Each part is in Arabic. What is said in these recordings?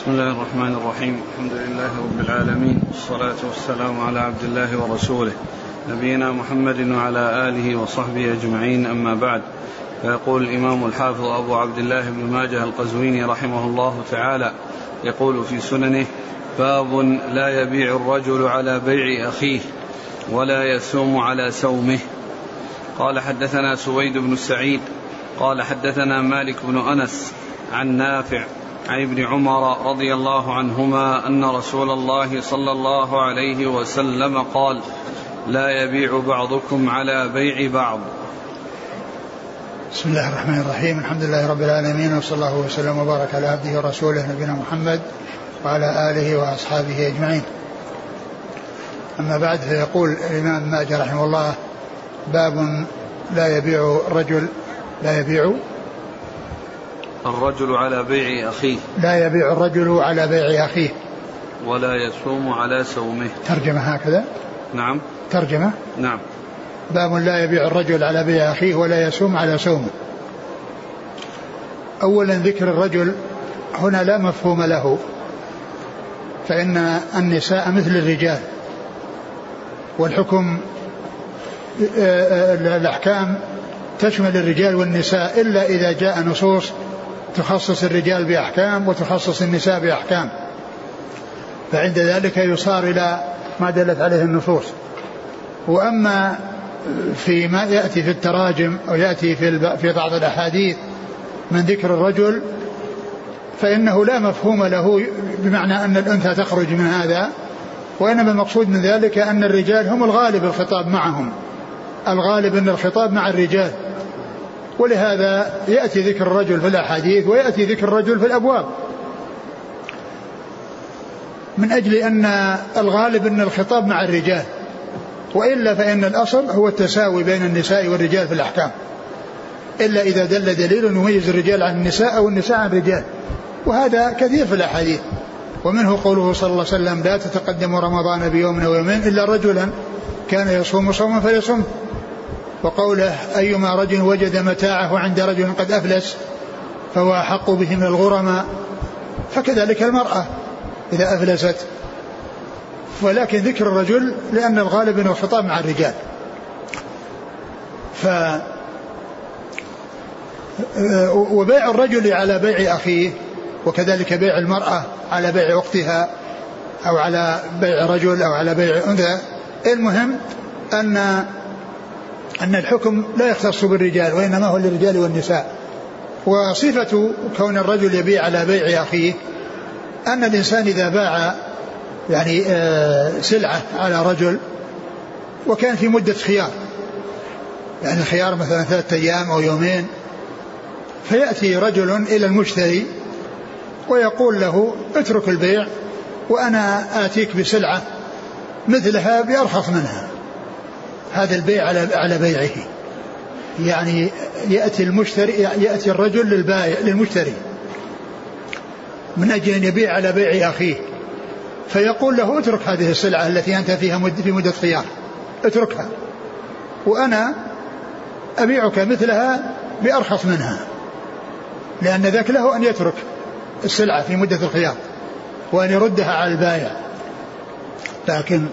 بسم الله الرحمن الرحيم. الحمد لله رب العالمين. والصلاة والسلام على عبد الله ورسوله. نبينا محمد وعلى آله وصحبه أجمعين. أما بعد فيقول الإمام الحافظ أبو عبد الله بن ماجه القزويني رحمه الله تعالى يقول في سننه باب لا يبيع الرجل على بيع أخيه ولا يسوم على سومه قال حدثنا سويد بن سعيد قال حدثنا مالك بن أنس عن نافع عن ابن عمر رضي الله عنهما أن رسول الله صلى الله عليه وسلم قال لا يبيع بعضكم على بيع بعض. بسم الله الرحمن الرحيم. الحمد لله رب العالمين وصلى الله وسلم وبارك على عبده ورسوله نبينا محمد وعلى آله وأصحابه أجمعين. أما بعد فيقول الإمام ماجه رحمه الله باب لا يبيع الرجل لا يبيع الرجل على بيع أخيه. لا يبيع الرجل على بيع أخيه. ولا يصوم على سومه ترجمة هكذا؟ نعم. ترجمة؟ نعم. باب لا يبيع الرجل على بيع أخيه ولا يصوم على سومه أولا ذكر الرجل هنا لا مفهوم له فإن النساء مثل الرجال. والحكم الأحكام تشمل الرجال والنساء إلا إذا جاء نصوص تخصص الرجال بأحكام وتخصص النساء بأحكام. فعند ذلك يصار إلى ما دلت عليه النصوص وأما فيما يأتي في التراجم أو يأتي في, في بعض الأحاديث من ذكر الرجل فإنه لا مفهوم له بمعنى أن الأنثى تخرج من هذا وإنما المقصود من ذلك أن الرجال هم الغالب الخطاب معهم. الغالب أن الخطاب مع الرجال. ولهذا يأتي ذكر الرجل في الأحاديث ويأتي ذكر الرجل في الأبواب. من أجل أن الغالب أن الخطاب مع الرجال وإلا فإن الأصل هو التساوي بين النساء والرجال في الأحكام. إلا إذا دل دليل يميز الرجال عن النساء أو النساء عن الرجال. وهذا كثير في الأحاديث. ومنه قوله صلى الله عليه وسلم لا تتقدموا رمضان بيوم أو يومين إلا رجلا كان يصوم صوما فليصم وقوله أيما رجل وجد متاعه عند رجل قد أفلس فهو أحق به من الغرماء فكذلك المرأة إذا أفلست. ولكن ذكر الرجل لأن الغالب أنه خطاب مع الرجال. ف وبيع الرجل على بيع أخيه وكذلك بيع المرأة على بيع أختها أو على بيع رجل أو على بيع أنثى. المهم أن أن الحكم لا يختص بالرجال وإنما هو للرجال والنساء. وصفة كون الرجل يبيع على بيع أخيه أن الإنسان إذا باع يعني سلعة على رجل وكان في مدة خيار. يعني الخيار مثلا ثلاثة أيام أو يومين فيأتي رجل إلى المشتري ويقول له اترك البيع وأنا آتيك بسلعة مثلها بأرخص منها. هذا البيع على على بيعه. يعني يأتي المشتري يأتي الرجل للبائع للمشتري. من أجل أن يبيع على بيع أخيه. فيقول له اترك هذه السلعة التي أنت فيها مد في مدة خيار. اتركها. وأنا أبيعك مثلها بأرخص منها. لأن ذاك له أن يترك السلعة في مدة الخيار. وأن يردها على البائع لكن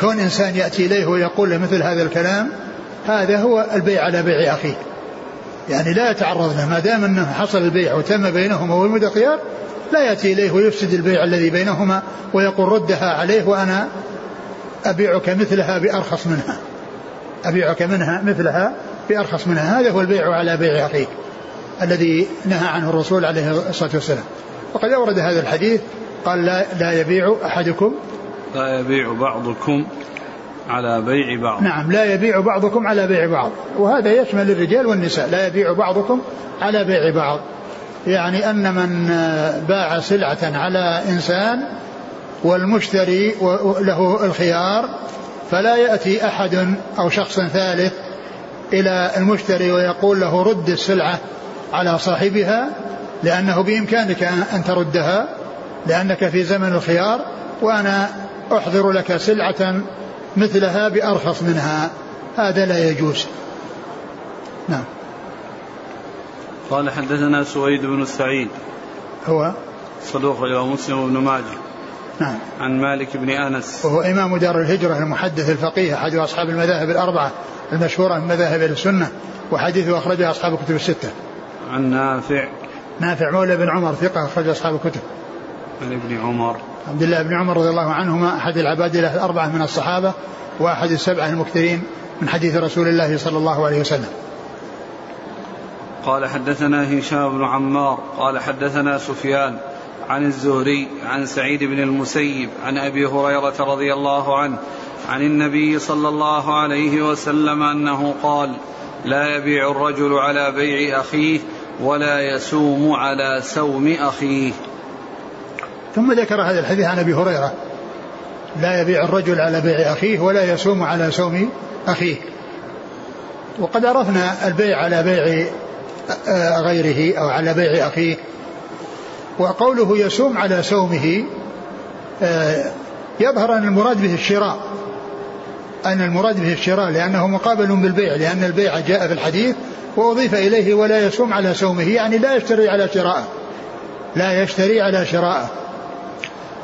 كون إنسان يأتي إليه ويقول له مثل هذا الكلام هذا هو البيع على بيع أخيه. يعني لا يتعرض له ما دام أنه حصل البيع وتم بينهما والمدة خيار لا يأتي إليه ويفسد البيع الذي بينهما ويقول ردها عليه وأنا أبيعك مثلها بأرخص منها. أبيعك منها مثلها بأرخص منها. هذا هو البيع على بيع أخيه الذي نهى عنه الرسول عليه الصلاة والسلام. وقد أورد هذا الحديث قال لا, لا يبيع أحدكم لا يبيع بعضكم على بيع بعض. نعم لا يبيع بعضكم على بيع بعض. وهذا يشمل الرجال والنساء لا يبيع بعضكم على بيع بعض. يعني أن من باع سلعة على إنسان والمشتري له الخيار فلا يأتي أحد أو شخص ثالث إلى المشتري ويقول له رد السلعة على صاحبها لأنه بإمكانك أن تردها لأنك في زمن الخيار وأنا أحضر لك سلعة مثلها بأرخص منها. هذا لا يجوز. نعم. قال حدثنا سويد بن سعيد. هو؟ صدوق إلى مسلم وابن ماجه. نعم. عن مالك بن أنس. وهو إمام دار الهجرة المحدث الفقيه أحد أصحاب المذاهب الأربعة المشهورة من مذاهب السنة وحديثه أخرجه أصحاب الكتب الستة. عن نافع. نافع مولى بن عمر ثقة أخرج أصحاب الكتب. عن ابن عمر. عبد الله بن عمر رضي الله عنهما أحد العبادلة الأربعة من الصحابة وأحد السبعة المكثرين من حديث رسول الله صلى الله عليه وسلم. قال حدثنا هشام بن عمار قال حدثنا سفيان عن الزهري عن سعيد بن المسيب عن أبي هريرة رضي الله عنه عن النبي صلى الله عليه وسلم أنه قال لا يبيع الرجل على بيع أخيه ولا يسوم على سوم أخيه. ثم ذكر هذا الحديث عن أبي هريرة. لا يبيع الرجل على بيع أخيه ولا يسوم على سوم أخيه. وقد عرفنا البيع على بيع غيره أو على بيع أخيه. وقوله يسوم على سومه يظهر أن المراد به الشراء. أن المراد به الشراء لأنه مقابل بالبيع لأن البيع جاء في الحديث وأضيف إليه ولا يسوم على سومه يعني لا يشتري على شرائه لا يشتري على شرائه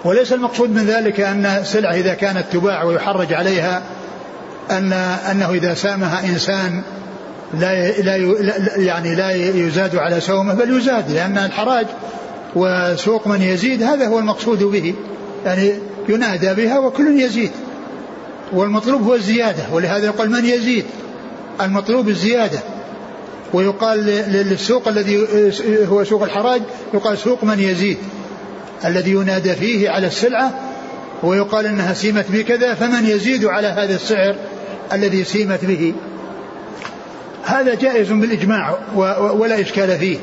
وليس المقصود من ذلك أن سلعة إذا كانت تباع ويحرج عليها أن أنه إذا سامها إنسان لا لا يعني لا يزاد على سومه بل يزاد لأن الحراج وسوق من يزيد هذا هو المقصود به. يعني ينادى بها وكل يزيد. والمطلوب هو الزيادة ولهذا يقول من يزيد؟ المطلوب الزيادة. ويقال للسوق الذي هو سوق الحراج يقال سوق من يزيد. الذي ينادى فيه على السلعة ويقال إنها سيمت بكذا فمن يزيد على هذا السعر الذي سيمت به؟ هذا جائز بالإجماع ولا إشكال فيه.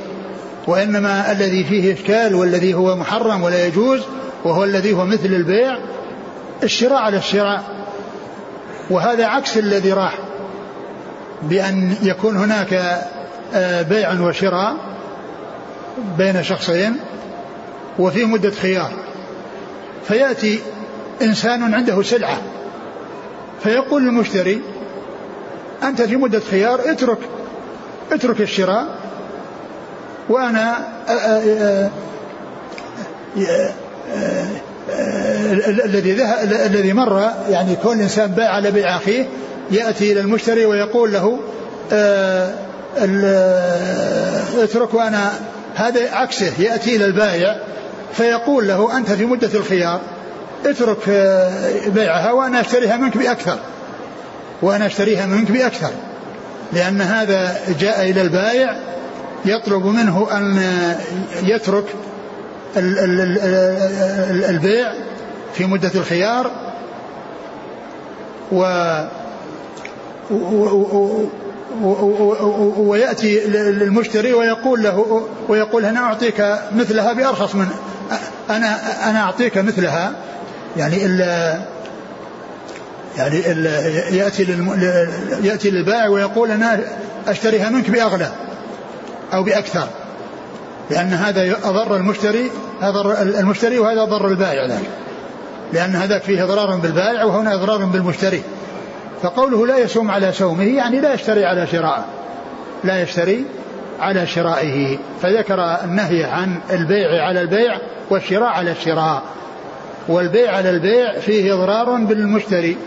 وإنما الذي فيه إشكال والذي هو محرم ولا يجوز وهو الذي هو مثل البيع الشراء على الشراء. وهذا عكس الذي راح بأن يكون هناك آه، بيع وشراء بين شخصين. وفي مدة خيار فيأتي إنسان عنده سلعة فيقول للمشتري أنت في مدة خيار اترك اترك الشراء وأنا الذي الذي مر يعني كل انسان باع على بيع اخيه ياتي إلى المشتري ويقول له اترك وأنا هذا عكسه ياتي إلى البائع فيقول له أنت في مدة الخيار اترك آه، بيعها وأنا أشتريها منك بأكثر وأنا أشتريها منك بأكثر لأن هذا جاء إلى البائع يطلب منه أن يترك البيع في مدة الخيار و ويأتي للمشتري ويقول له ويقول أنا أعطيك مثلها بأرخص من أنا أنا أعطيك مثلها. يعني إلا يعني إلا يأتي يأتي للبائع ويقول أنا أشتريها منك بأغلى أو بأكثر لأن هذا أضر المشتري أضر المشتري وهذا أضر البائع ذاك لأن هذاك فيه إضرار بالبائع وهنا إضرار بالمشتري. فقوله لا يسوم على سومه يعني لا يشتري على شرائه لا يشتري على شرائه. فذكر النهي عن البيع على البيع والشراء على الشراء والبيع على البيع فيه إضرار بالمشتري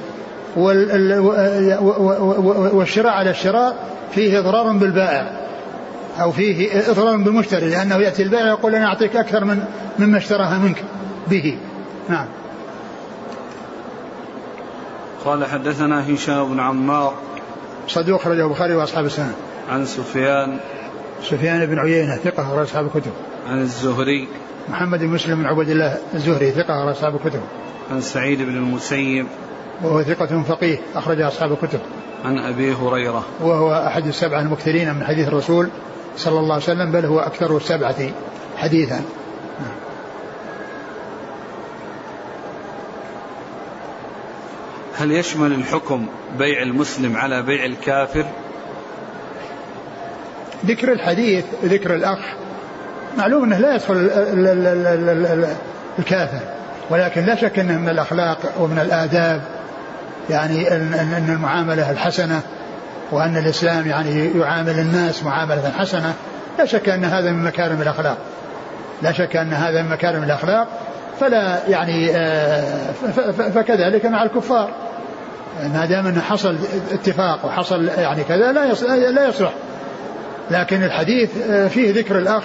والشراء على الشراء فيه إضرار بالبائع أو فيه إضرار بالمشتري لأنه يأتي البائع يقول أنا أعطيك أكثر من مما اشتراها منك به. نعم. قال حدثنا هشام بن عمار. صدوق أخرجه البخاري وأصحاب السنة. عن سفيان. سفيان بن عيينة ثقة أخرج أصحاب الكتب. عن الزهري. محمد بن مسلم بن عبد الله الزهري ثقة أخرج أصحاب الكتب. عن سعيد بن المسيب. وهو ثقة فقيه أخرج أصحاب الكتب. عن أبي هريرة. وهو أحد السبعة المكثرين من حديث الرسول صلى الله عليه وسلم بل هو أكثر السبعة حديثا. هل يشمل الحكم بيع المسلم على بيع الكافر؟ ذكر الحديث ذكر الأخ معلوم أنه لا يدخل الكافر ولكن لا شك أنه من الأخلاق ومن الآداب يعني أن المعاملة الحسنة وأن الإسلام يعني يعامل الناس معاملة حسنة لا شك أن هذا من مكارم الأخلاق. لا شك أن هذا من مكارم الأخلاق فلا يعني آه، فكذلك مع الكفار. ما دام إنه حصل اتفاق وحصل يعني كذا لا لا يصلح. لكن الحديث آه، فيه ذكر الأخ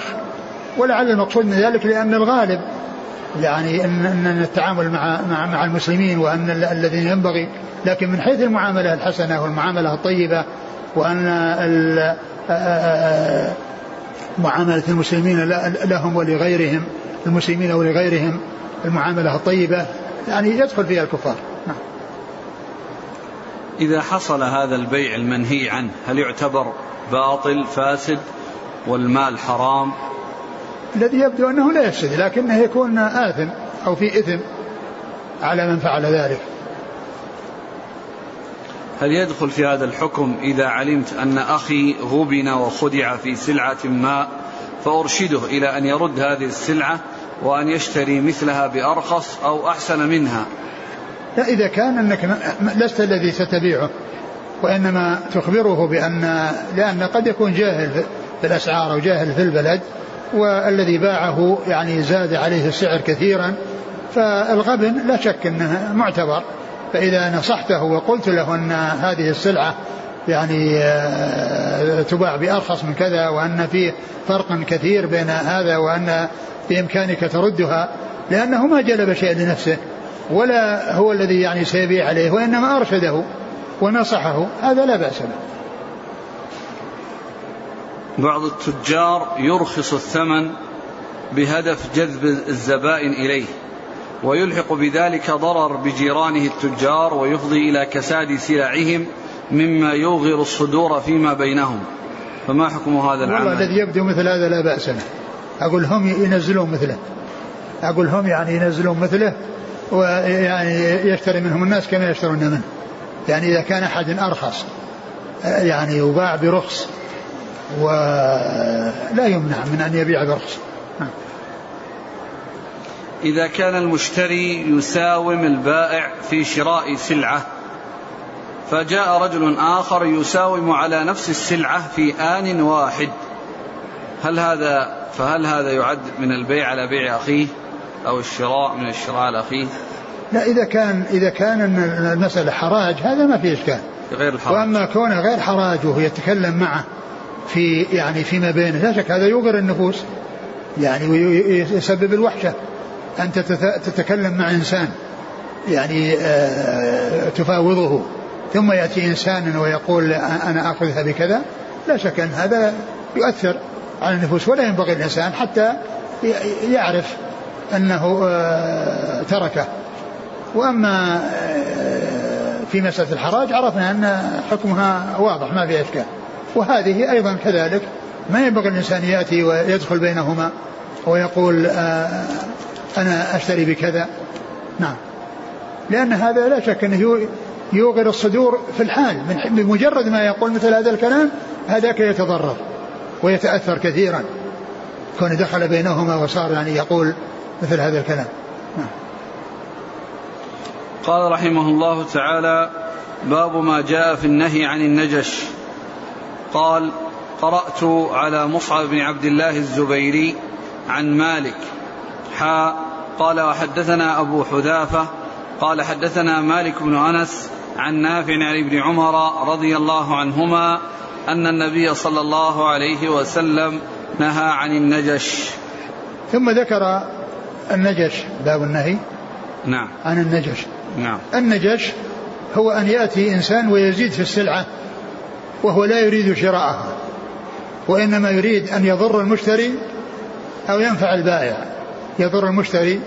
ولعل المقصود من ذلك لأن الغالب يعني ان ان التعامل مع مع مع المسلمين وأن الذين ينبغي لكن من حيث المعاملة الحسنة والمعاملة الطيبة وأن آه، آه، معاملة المسلمين لهم ولغيرهم المسلمين ولغيرهم المعاملة الطيبة يعني يدخل فيها الكفار نعم. إذا حصل هذا البيع المنهي عنه هل يعتبر باطل فاسد والمال حرام الذي يبدو أنه لا يفسد لكنه يكون آثم أو في إثم على من فعل ذلك. هل يدخل في هذا الحكم إذا علمت أن أخي غبن وخدع في سلعة ما فأرشده إلى أن يرد هذه السلعة وأن يشتري مثلها بأرخص أو أحسن منها؟ لا إذا كان أنك لست الذي ستبيعه وإنما تخبره بأن لأن قد يكون جاهل في الأسعار أو جاهل في البلد والذي باعه يعني زاد عليه السعر كثيرا فالغبن لا شك أنه معتبر. فإذا نصحته وقلت له أن هذه السلعة يعني آه، تباع بأرخص من كذا وأن في فرق كثير بين هذا وأن بإمكانك تردها لأنه ما جلب شيء لنفسه ولا هو الذي يعني سيبيع عليه وإنما أرشده ونصحه هذا لا بأس به. بعض التجار يرخص الثمن بهدف جذب الزبائن إليه ويلحق بذلك ضرر بجيرانه التجار ويفضي إلى كساد سلعهم مما يوغر الصدور فيما بينهم. فما حكم هذا العمل؟ والله الذي يبدو مثل هذا لا بأس به. أقول هم ينزلون مثله. أقول هم يعني ينزلون مثله ويعني يشتري منهم الناس كما يشترون منه. يعني إذا كان أحد أرخص يعني يباع برخص ولا يمنع من أن يبيع برخص. نعم. إذا كان المشتري يساوم البائع في شراء سلعة فجاء رجل آخر يساوم على نفس السلعة في آن واحد. هل هذا فهل هذا يعد من البيع على بيع أخيه أو الشراء من الشراء على أخيه لا إذا كان إذا كان المسألة حراج هذا ما في إشكال. غير الحراج. وأما كونه غير حراج وهو يتكلم معه في يعني فيما بينه. لا شك هذا يوغر النفوس. يعني ويسبب الوحشة. أنت تتكلم مع إنسان. يعني آه، تفاوضه. ثم يأتي إنسان ويقول أنا أخذها بكذا. لا شك أن هذا يؤثر على النفوس. ولا ينبغي الإنسان حتى يعرف أنه آه، تركه. وأما آه، في مسألة الحراج عرفنا أن حكمها واضح ما فيها إشكال. وهذه أيضا كذلك ما ينبغي الإنسان يأتي ويدخل بينهما ويقول آه، أنا أشتري بكذا. نعم. لأن هذا لا شك أنه يوغر الصدور في الحال. بمجرد ما يقول مثل هذا الكلام هذاك يتضرر ويتأثر كثيرا. كون دخل بينهما وصار يعني يقول مثل هذا الكلام. نعم. قال رحمه الله تعالى باب ما جاء في النهي عن النجش. قال قرأت على مصعب بن عبد الله الزبيري عن مالك. حا قال وحدثنا أبو حذافة قال حدثنا مالك بن أنس عن نافع عن ابن عمر رضي الله عنهما أن النبي صلى الله عليه وسلم نهى عن النجش. ثم ذكر النجش باب النهي نعم. عن النجش. نعم. النجش هو أن يأتي إنسان ويزيد في السلعة. وهو لا يريد شراءها وإنما يريد أن يضر المشتري أو ينفع البائع. يضر المشتري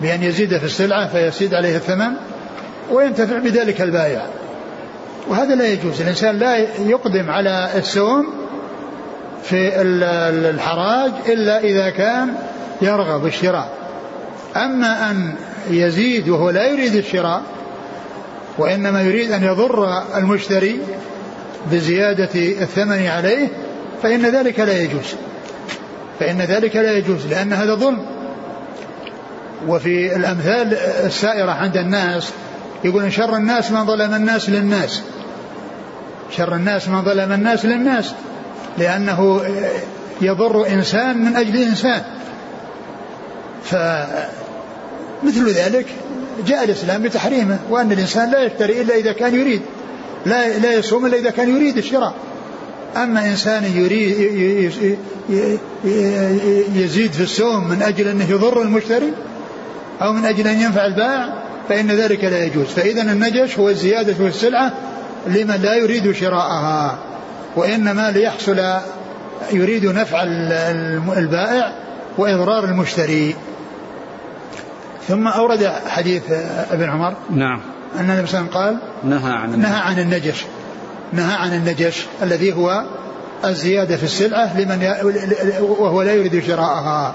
بأن يزيد في السلعة فيزيد عليه الثمن وينتفع بذلك البائع. وهذا لا يجوز. الإنسان لا يقدم على السوم في الحراج إلا إذا كان يرغب الشراء. أما أن يزيد وهو لا يريد الشراء وإنما يريد أن يضر المشتري بزيادة الثمن عليه فإن ذلك لا يجوز. فإن ذلك لا يجوز لأن هذا ظلم. وفي الأمثال السائرة عند الناس يقول شر الناس من ظلم الناس للناس. شر الناس من ظلم الناس للناس لأنه يضر إنسان من أجل إنسان. فمثل ذلك جاء الإسلام بتحريمه وأن الإنسان لا يشتري إلا إذا كان يريد. لا لا يصوم إلا إذا كان يريد الشراء. أما إنسان يريد يزيد في السوم من أجل أنه يضر المشتري أو من أجل أن ينفع البائع فإن ذلك لا يجوز. فإذا النجش هو الزيادة في السلعة لمن لا يريد شراءها وإنما ليحصل يريد نفع البائع وإضرار المشتري. ثم أورد حديث ابن عمر. نعم. أن النبي صلى الله عليه وسلم قال نهى عن نهى عن النجش. نهى عن النجش الذي هو الزيادة في السلعة لمن وهو لا يريد شراءها.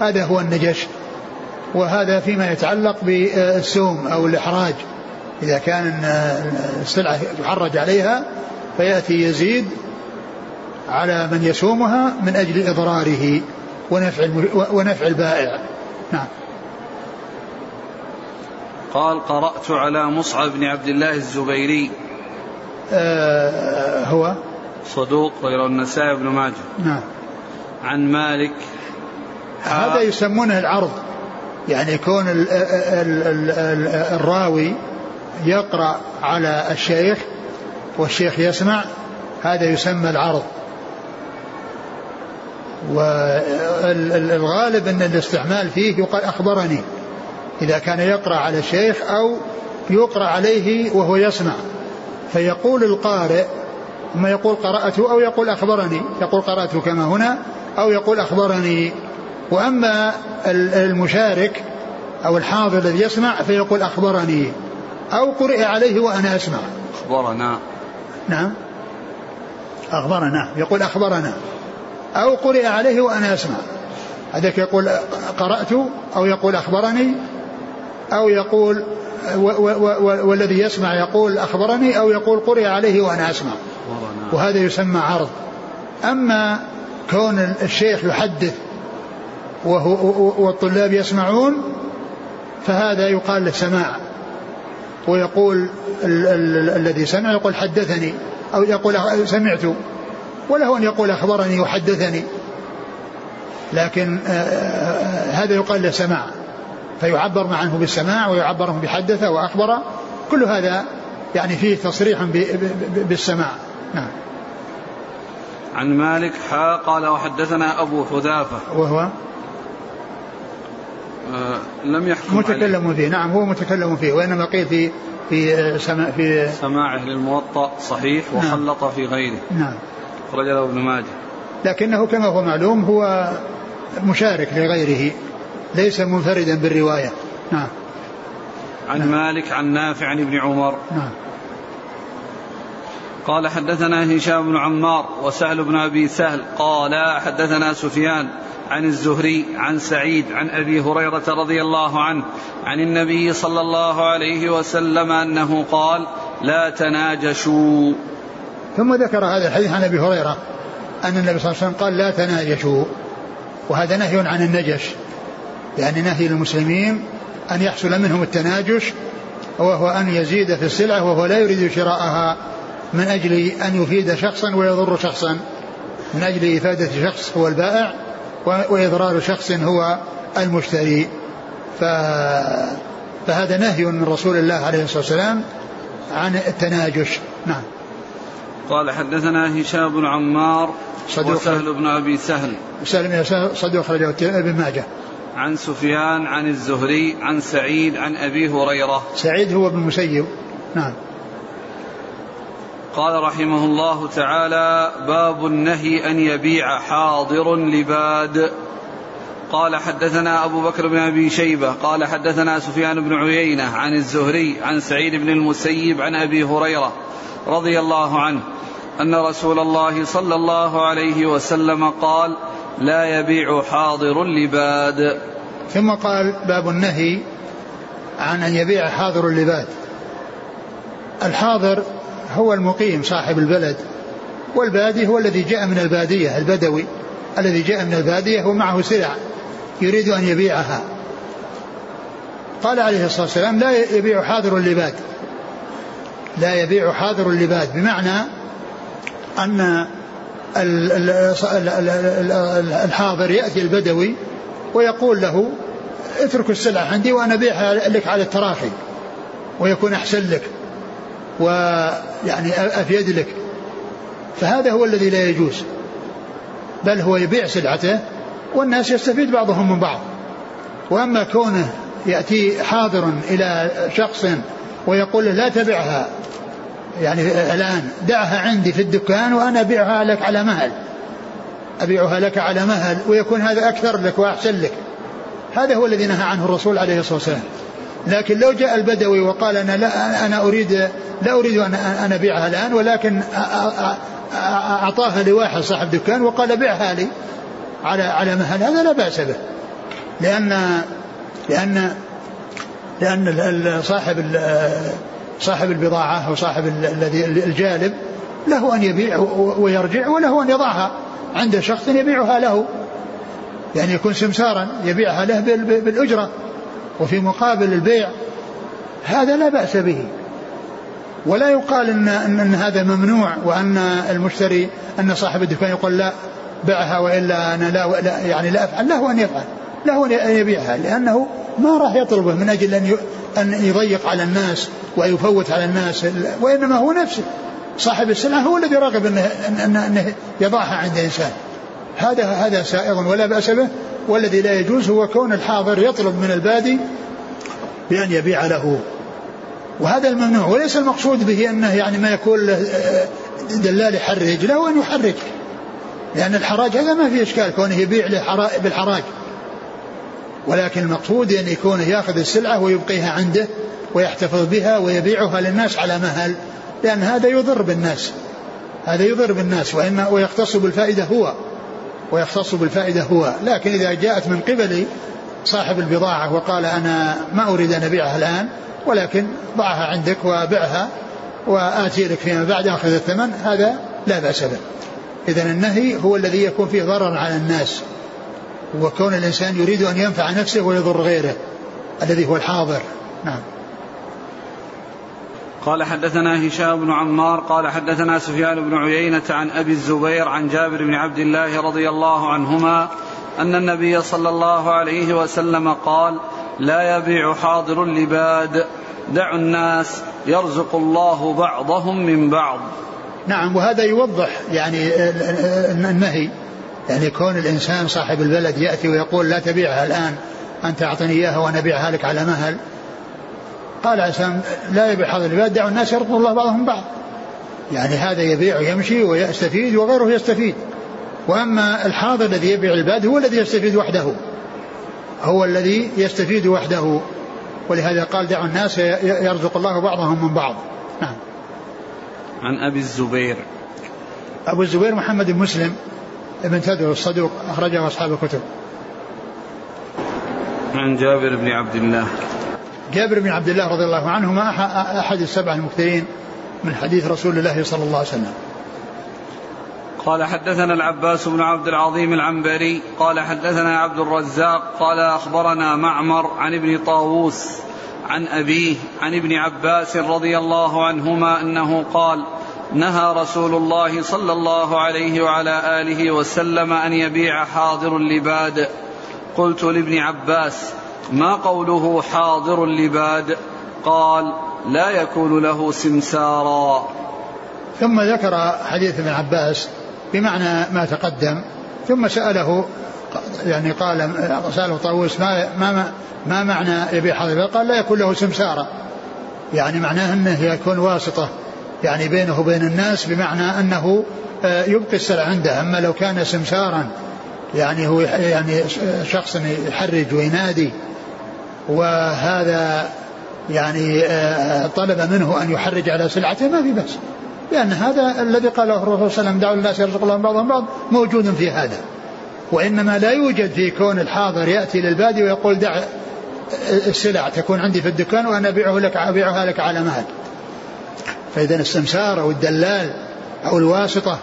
هذا هو النجش. وهذا فيما يتعلق بالسوم أو الإحراج. إذا كان السلعة يحرج عليها فيأتي يزيد على من يسومها من أجل إضراره ونفع ونفع البائع. نعم. قال قرأت على مصعب بن عبد الله الزبيري. آه هو؟ صدوق غير النسائي بن ماجه. نعم. عن مالك. هذا يسمونه العرض. يعني ال ال ال ال الراوي يقرأ على الشيخ والشيخ يسمع هذا يسمى العرض. والغالب أن الاستعمال فيه يقال أخبرني. إذا كان يقرأ على الشيخ أو يقرأ عليه وهو يسمع. فيقول القارئ ثم يقول قرأت أو يقول أخبرني يقول قرأت كما هنا أو يقول أخبرني. وأما المشارك أو الحاضر الذي يسمع فيقول أخبرني أو قرئ عليه وأنا أسمع. أخبرنا. نعم. أخبرنا يقول أخبرنا أو قرئ عليه وأنا أسمع. هذاك يقول قرأت أو يقول أخبرني أو يقول والذي يسمع يقول أخبرني أو يقول قرئ عليه وأنا أسمع. وهذا يسمى عرض. أما كون الشيخ يحدث وهو والطلاب يسمعون فهذا يقال له سماع. ويقول ال ال الذي سمع يقول حدثني أو يقول سمعت. وله أن يقول أخبرني وحدثني. لكن آه، آه، هذا يقال له سماع. فيعبر عنه بالسماع ويعبر عنه بحدث وأخبر. كل هذا يعني فيه تصريح بالسماع. نعم. عن مالك حا قال وحدثنا أبو حذافة. وهو آه لم يحكم متكلم عليه. فيه. نعم هو متكلم فيه وإنما قيل في في سماع في سماعه للموطأ صحيح نعم. وخلط نعم. في غيره. نعم. أخرج له ابن ماجه. لكنه كما هو معلوم هو مشارك لغيره. ليس منفردا بالرواية. نعم. عن نعم. مالك عن نافع عن ابن عمر. نعم. قال حدثنا هشام بن عمار وسهل بن أبي سهل. قال حدثنا سفيان عن الزهري عن سعيد عن أبي هريرة رضي الله عنه عن النبي صلى الله عليه وسلم أنه قال لا تناجشوا. ثم ذكر هذا الحديث عن أبي هريرة أن النبي صلى الله عليه وسلم قال لا تناجشوا. وهذا نهي عن النجش. يعني نهي المسلمين أن يحصل منهم التناجش وهو أن يزيد في السلعة وهو لا يريد شراءها من أجل أن يفيد شخصا ويضر شخصا. من أجل إفادة شخص هو البائع وإضرار شخص هو المشتري. ف فهذا نهي من رسول الله عليه الصلاة والسلام عن التناجش. نعم. قال حدثنا هشام بن عمار صدوق. وسهل بن أبي سهل. سهل بن صدوق أخرجه ابن ماجه. عن سفيان عن الزهري عن سعيد عن أبي هريرة. سعيد هو ابن المسيب نعم. قال رحمه الله تعالى باب النهي أن يبيع حاضر لباد. قال حدثنا أبو بكر بن أبي شيبة. قال حدثنا سفيان بن عيينة عن الزهري عن سعيد بن المسيب عن أبي هريرة رضي الله عنه أن رسول الله صلى الله عليه وسلم قال لا يبيع حاضر لباد. ثم قال باب النهي عن أن يبيع حاضر لباد. الحاضر هو المقيم صاحب البلد والبادي هو الذي جاء من البادية البدوي. الذي جاء من البادية ومعه سلع يريد أن يبيعها. قال عليه الصلاة والسلام لا يبيع حاضر اللباد لا يبيع حاضر اللباد بمعنى أن الحاضر يأتي البدوي ويقول له اترك السلعة عندي وأنا أبيعها لك على التراخي ويكون أحسن لك ويعني أفيد لك. فهذا هو الذي لا يجوز بل هو يبيع سلعته والناس يستفيد بعضهم من بعض. وأما كونه يأتي حاضر إلى شخص ويقول لا تبعها. يعني الآن دعها عندي في الدكان وأنا أبيعها لك على مهل. أبيعها لك على مهل ويكون هذا أكثر لك وأحسن لك. هذا هو الذي نهى عنه الرسول عليه الصلاة والسلام. لكن لو جاء البدوي وقال أنا لا أنا أريد لا أريد أن أبيعها الآن ولكن أعطاها لواحد صاحب دكان وقال بيعها لي على على مهل هذا لا بأس به. لأن لأن لأن صاحب صاحب البضاعة أو صاحب الذي الجالب له أن يبيع ويرجع وله أن يضعها. عند شخص يبيعها له. يعني يكون سمسارا يبيعها له بالأجرة. وفي مقابل البيع هذا لا بأس به. ولا يقال إن, إن هذا ممنوع وأن المشتري أن صاحب الدكان يقول لا بعها وإلا أنا لا, لا يعني لا أفعل. له أن يفعل. له أن يبيعها لأنه ما راح يطلبه من أجل أن أن يضيق على الناس ويفوت على الناس وإنما هو نفسه. صاحب السلعة هو الذي راغب أنه, أنه, يضعها عند إنسان. هذا هذا سائغ ولا بأس به والذي لا يجوز هو كون الحاضر يطلب من البادي بأن يبيع له. وهذا الممنوع وليس المقصود به أنه يعني ما يكون له دلال يحرج له أن يحرج. لأن الحراج هذا ما في إشكال كونه يبيع بالحراج. ولكن المقصود أن يكون يأخذ السلعة ويبقيها عنده ويحتفظ بها ويبيعها للناس على مهل لأن هذا يضر بالناس. هذا يضر بالناس وإن ويختص بالفائدة هو ويختص بالفائدة هو. لكن إذا جاءت من قبل صاحب البضاعة وقال أنا ما أريد أن أبيعها الآن ولكن ضعها عندك وبعها وآتي لك فيما بعد أخذ الثمن هذا لا بأس به. إذا النهي هو الذي يكون فيه ضرر على الناس. وكون الإنسان يريد أن ينفع نفسه ويضر غيره الذي هو الحاضر. نعم. قال حدثنا هشام بن عمار قال حدثنا سفيان بن عيينة عن أبي الزبير عن جابر بن عبد الله رضي الله عنهما أن النبي صلى الله عليه وسلم قال لا يبيع حاضر لباد دعوا الناس يرزق الله بعضهم من بعض. نعم وهذا يوضح يعني النهي. يعني كون الإنسان صاحب البلد يأتي ويقول لا تبيعها الآن أنت أعطني إياها وأنا أبيعها لك على مهل. قال عسام لا يبيع حاضر البلد دعوا الناس يرزق الله بعضهم بعض. يعني هذا يبيع ويمشي ويستفيد وغيره يستفيد. وأما الحاضر الذي يبيع الباد هو الذي يستفيد وحده. هو الذي يستفيد وحده. ولهذا قال دعوا الناس يرزق الله بعضهم من بعض. نعم. عن أبي الزبير. أبو الزبير محمد بن مسلم. ابن تدعو الصدوق أخرجه أصحاب الكتب. عن جابر بن عبد الله. جابر بن عبد الله رضي الله عنهما أحد السبع المكثرين من حديث رسول الله صلى الله عليه وسلم. قال حدثنا العباس بن عبد العظيم العنبري قال حدثنا عبد الرزاق قال أخبرنا معمر عن ابن طاووس عن أبيه عن ابن عباس رضي الله عنهما أنه قال نهى رسول الله صلى الله عليه وعلى آله وسلم أن يبيع حاضر اللباد. قلت لابن عباس ما قوله حاضر اللباد؟ قال لا يكون له سمسارا. ثم ذكر حديث ابن عباس بمعنى ما تقدم ثم سأله يعني قال سأله طاووس ما ما ما معنى يبيع حاضر قال لا يكون له سمسارة يعني معناه إنه يكون واسطة. يعني بينه وبين الناس بمعنى أنه آه، يبقي السلع عنده. أما لو كان سمسارا يعني هو يعني شخص يحرج وينادي وهذا يعني آه، طلب منه أن يحرج على سلعته ما في بأس. لأن هذا الذي قاله الرسول صلى الله عليه وسلم دعوا الناس يرزق الله بعضهم بعض موجود في هذا. وإنما لا يوجد في كون الحاضر يأتي للبادي ويقول دع السلع تكون عندي في الدكان وأنا أبيعه لك أبيعها لك على مهل. فإذا السمسار أو الدلال أو الواسطة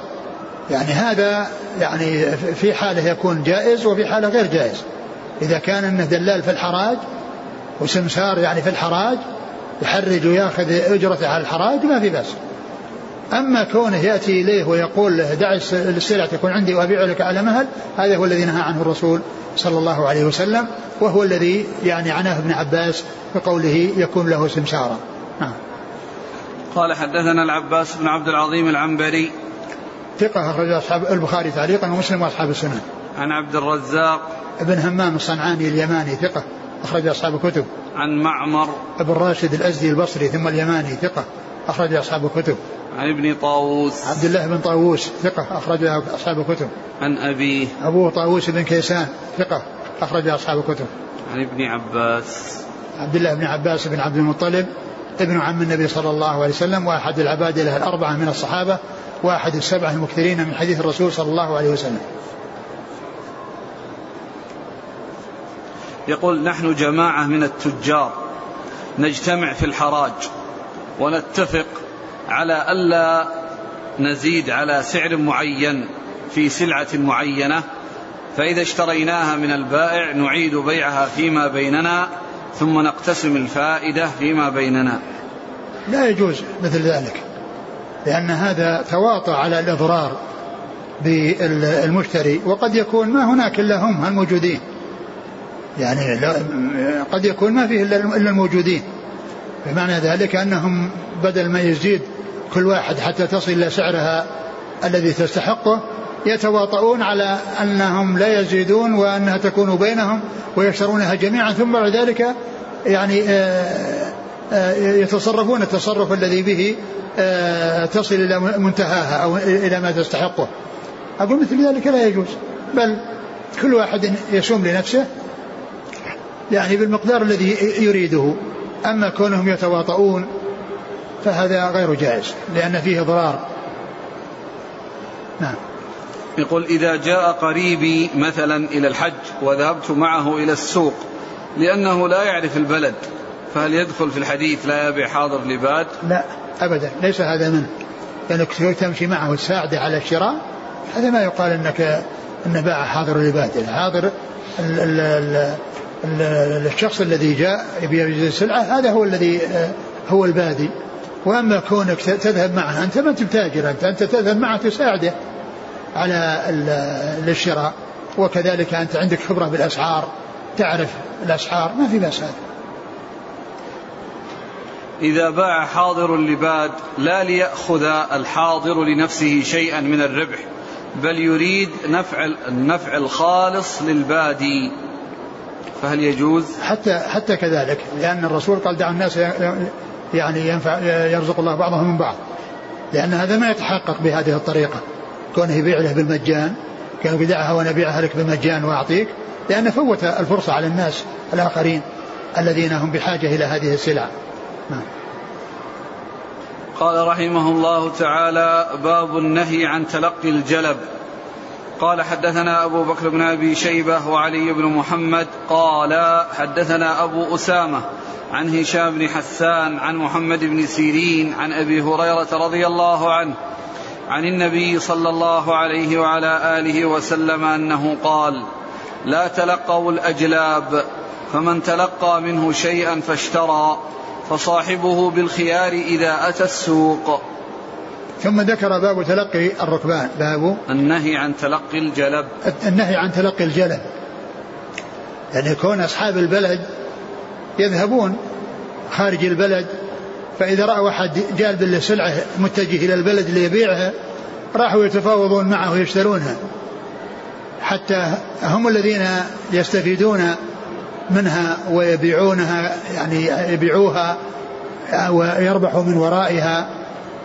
يعني هذا يعني في حالة يكون جائز وفي حالة غير جائز. إذا كان أنه دلال في الحراج وسمسار يعني في الحراج يحرج ويأخذ أجرته على الحراج ما في بأس. أما كونه يأتي إليه ويقول له دع السلع تكون عندي وأبيع لك على مهل هذا هو الذي نهى عنه الرسول صلى الله عليه وسلم وهو الذي يعني عناه ابن عباس بقوله يكون له سمسارا نعم. قال حدثنا العباس بن عبد العظيم العنبري. ثقة أخرج أصحاب البخاري تعليقا ومسلم وأصحاب السنن. عن عبد الرزاق. ابن همام الصنعاني اليماني ثقة أخرج أصحاب الكتب. عن معمر. ابن راشد الأزدي البصري ثم اليماني ثقة أخرج أصحاب الكتب. عن ابن طاووس. عبد الله بن طاووس ثقة أخرج أصحاب الكتب. عن أبيه. أبوه طاووس بن كيسان ثقة أخرج أصحاب الكتب. عن ابن عباس. عبد الله بن عباس بن عبد المطلب ابن عم النبي صلى الله عليه وسلم وأحد العباد له الأربعة من الصحابة وأحد السبعة المكثرين من حديث الرسول صلى الله عليه وسلم. يقول نحن جماعة من التجار نجتمع في الحراج ونتفق على ألا نزيد على سعر معين في سلعة معينة فإذا اشتريناها من البائع نعيد بيعها فيما بيننا ثم نقتسم الفائدة فيما بيننا. لا يجوز مثل ذلك لأن هذا تواطؤ على الإضرار بالمشتري وقد يكون ما هناك إلا هم الموجودين. يعني قد يكون ما فيه إلا الموجودين. بمعنى ذلك أنهم بدل ما يزيد كل واحد حتى تصل إلى سعرها الذي تستحقه يتواطؤون على أنهم لا يزيدون وأنها تكون بينهم ويشترونها جميعا ثم بعد ذلك يعني آه، آه، يتصرفون التصرف الذي به آه، تصل إلى منتهاها أو إلى ما تستحقه. أقول مثل ذلك لا يجوز بل كل واحد يسوم لنفسه يعني بالمقدار الذي يريده. أما كونهم يتواطؤون فهذا غير جائز لأن فيه ضرار. نعم. يقول إذا جاء قريبي مثلا إلى الحج وذهبت معه إلى السوق لأنه لا يعرف البلد فهل يدخل في الحديث لا يبيع حاضر لباد؟ لا أبدا ليس هذا منه لأنك تمشي معه تساعده على الشراء هذا ما يقال أنك أن باع حاضر لباد. حاضر ال ال ال الشخص الذي جاء يبيع السلعة هذا هو الذي هو البادي. وأما كونك تذهب معه أنت ما أنت بتاجر أنت أنت تذهب معه تساعده على الشراء وكذلك أنت عندك خبرة بالأسعار تعرف الأسعار ما في بأس هذا. إذا باع حاضر لباد لا ليأخذ الحاضر لنفسه شيئا من الربح بل يريد نفع النفع الخالص للبادي. فهل يجوز؟ حتى حتى كذلك لأن الرسول قال دعوا الناس يعني ينفع يرزق الله بعضهم من بعض لأن هذا ما يتحقق بهذه الطريقة. كونه يبيع له بالمجان كان بدعها وأنا أبيعها لك بالمجان وأعطيك لأن فوت الفرصة على الناس الآخرين الذين هم بحاجة إلى هذه السلع. نعم. قال رحمه الله تعالى باب النهي عن تلقي الجلب قال حدثنا أبو بكر بن أبي شيبة وعلي بن محمد قال حدثنا أبو أسامة عن هشام بن حسان عن محمد بن سيرين عن أبي هريرة رضي الله عنه عن النبي صلى الله عليه وعلى آله وسلم أنه قال لا تلقوا الأجلاب فمن تلقى منه شيئا فاشترى فصاحبه بالخيار إذا أتى السوق. ثم ذكر باب تلقي الركبان باب النهي عن تلقي الجلب. النهي عن تلقي الجلب. يعني كون أصحاب البلد يذهبون خارج البلد فإذا رأوا أحد جالب السلعة متجه إلى البلد ليبيعها راحوا يتفاوضون معه ويشترونها. حتى هم الذين يستفيدون منها ويبيعونها يعني يبيعوها ويربحوا من ورائها.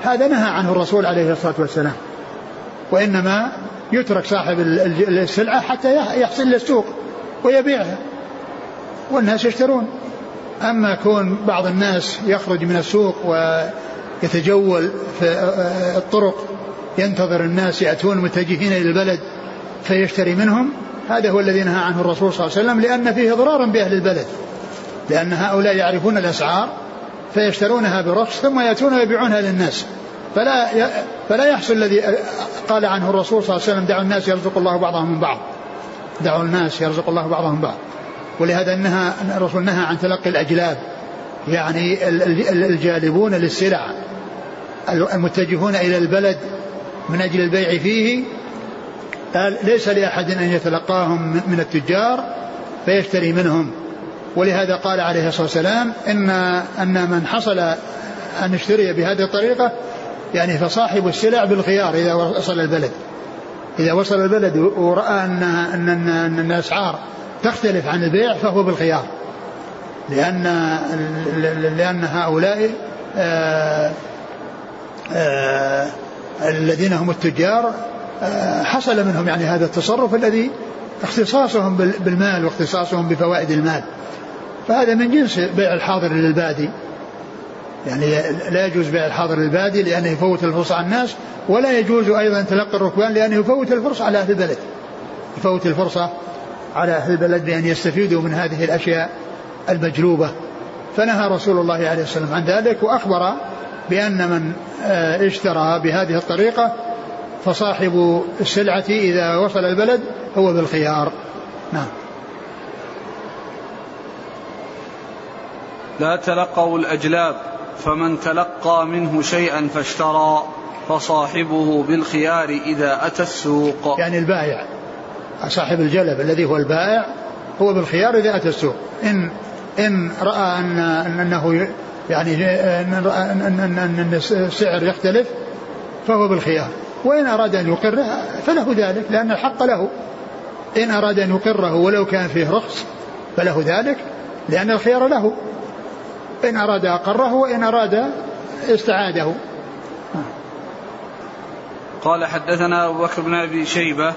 هذا نهى عنه الرسول عليه الصلاة والسلام. وإنما يترك صاحب السلعة حتى يحصل للسوق ويبيعها. والناس يشترون. أما كون بعض الناس يخرج من السوق ويتجول في الطرق ينتظر الناس يأتون متجهين إلى البلد فيشتري منهم هذا هو الذي نهى عنه الرسول صلى الله عليه وسلم لأن فيه ضرارا بأهل البلد. لأن هؤلاء يعرفون الأسعار فيشترونها برخص ثم يأتون ويبيعونها للناس. فلا فلا يحصل الذي قال عنه الرسول صلى الله عليه وسلم دعوا الناس يرزق الله بعضهم من بعض. دعوا الناس يرزق الله بعضهم بعض. ولهذا نهى الرسول نهى عن تلقي الأجلاب يعني الجالبون للسلع المتجهون إلى البلد من أجل البيع فيه. قال ليس لأحد أن يتلقاهم من التجار فيشتري منهم. ولهذا قال عليه الصلاة والسلام إن أن من حصل أن يشتري بهذه الطريقة يعني فصاحب السلع بالخيار إذا وصل البلد. إذا وصل البلد ورأى أن أن أن, الأسعار تختلف عن البيع فهو بالخيار. لأن لأن هؤلاء آآ آه، آآ آه، الذين هم التجار آه، حصل منهم يعني هذا التصرف الذي اختصاصهم بالمال واختصاصهم بفوائد المال. فهذا من جنس بيع الحاضر للبادي. يعني لا يجوز بيع الحاضر للبادي لأنه يفوت الفرصة على الناس ولا يجوز أيضا تلقي الركبان لأنه يفوت الفرصة على أهل البلد. يفوت الفرصة على أهل البلد بأن يستفيدوا من هذه الأشياء المجلوبة فنهى رسول الله عليه وسلم عن ذلك وأخبر بأن من آه، اشترى بهذه الطريقة فصاحب السلعة إذا وصل البلد هو بالخيار. نعم. لا تلقوا الأجلاب فمن تلقى منه شيئا فاشترى فصاحبه بالخيار إذا أتى السوق. يعني البائع. صاحب الجلب الذي هو البائع هو بالخيار إذا أتى السوق. إن إن رأى أن أنه يعني أن, أن, أن السعر يختلف فهو بالخيار. وإن أراد أن يقره فله ذلك لأن الحق له. إن أراد أن يقره ولو كان فيه رخص فله ذلك لأن الخيار له. إن أراد أقره وإن أراد استعاده. قال حدثنا أبو بكر بن أبي شيبة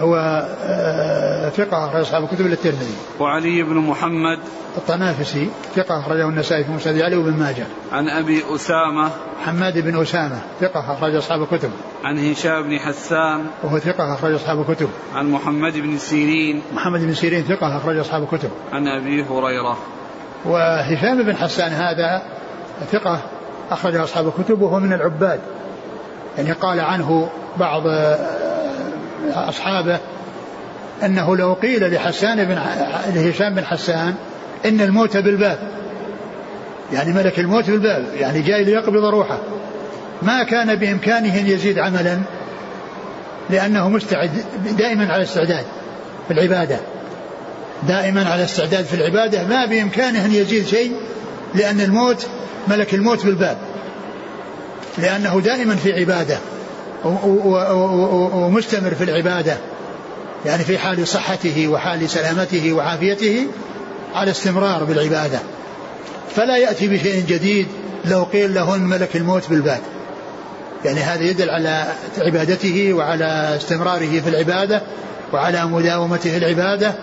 هو آه، ثقة أخرج أصحاب الكتب الترمذي. وعلي بن محمد الطنافسي ثقة أخرجه النسائي في مسند علي وابن ماجه. عن أبي أسامة حماد بن أسامة ثقة أخرج أصحاب الكتب. عن هشام بن حسان وهو ثقة أخرج أصحاب الكتب. عن محمد بن سيرين محمد بن سيرين ثقة أخرج أصحاب الكتب. عن أبي هريرة. وهشام بن حسان هذا ثقة أخرج أصحاب الكتب وهو من العباد يعني قال عنه بعض أصحابه أنه لو قيل لحسان بن لهشام بن حسان إن الموت بالباب يعني ملك الموت بالباب يعني جاي ليقبض روحه. ما كان بإمكانه أن يزيد عملا لأنه مستعد دائما على استعداد في العبادة. دائما على استعداد في العبادة ما بإمكانه أن يزيد شيء لأن الموت ملك الموت بالباب. لأنه دائما في عبادة. ومستمر في العبادة. يعني في حال صحته وحال سلامته وعافيته على استمرار بالعبادة. فلا يأتي بشيء جديد لو قيل له ملك الموت بالباب. يعني هذا يدل على عبادته وعلى استمراره في العبادة وعلى مداومته العبادة.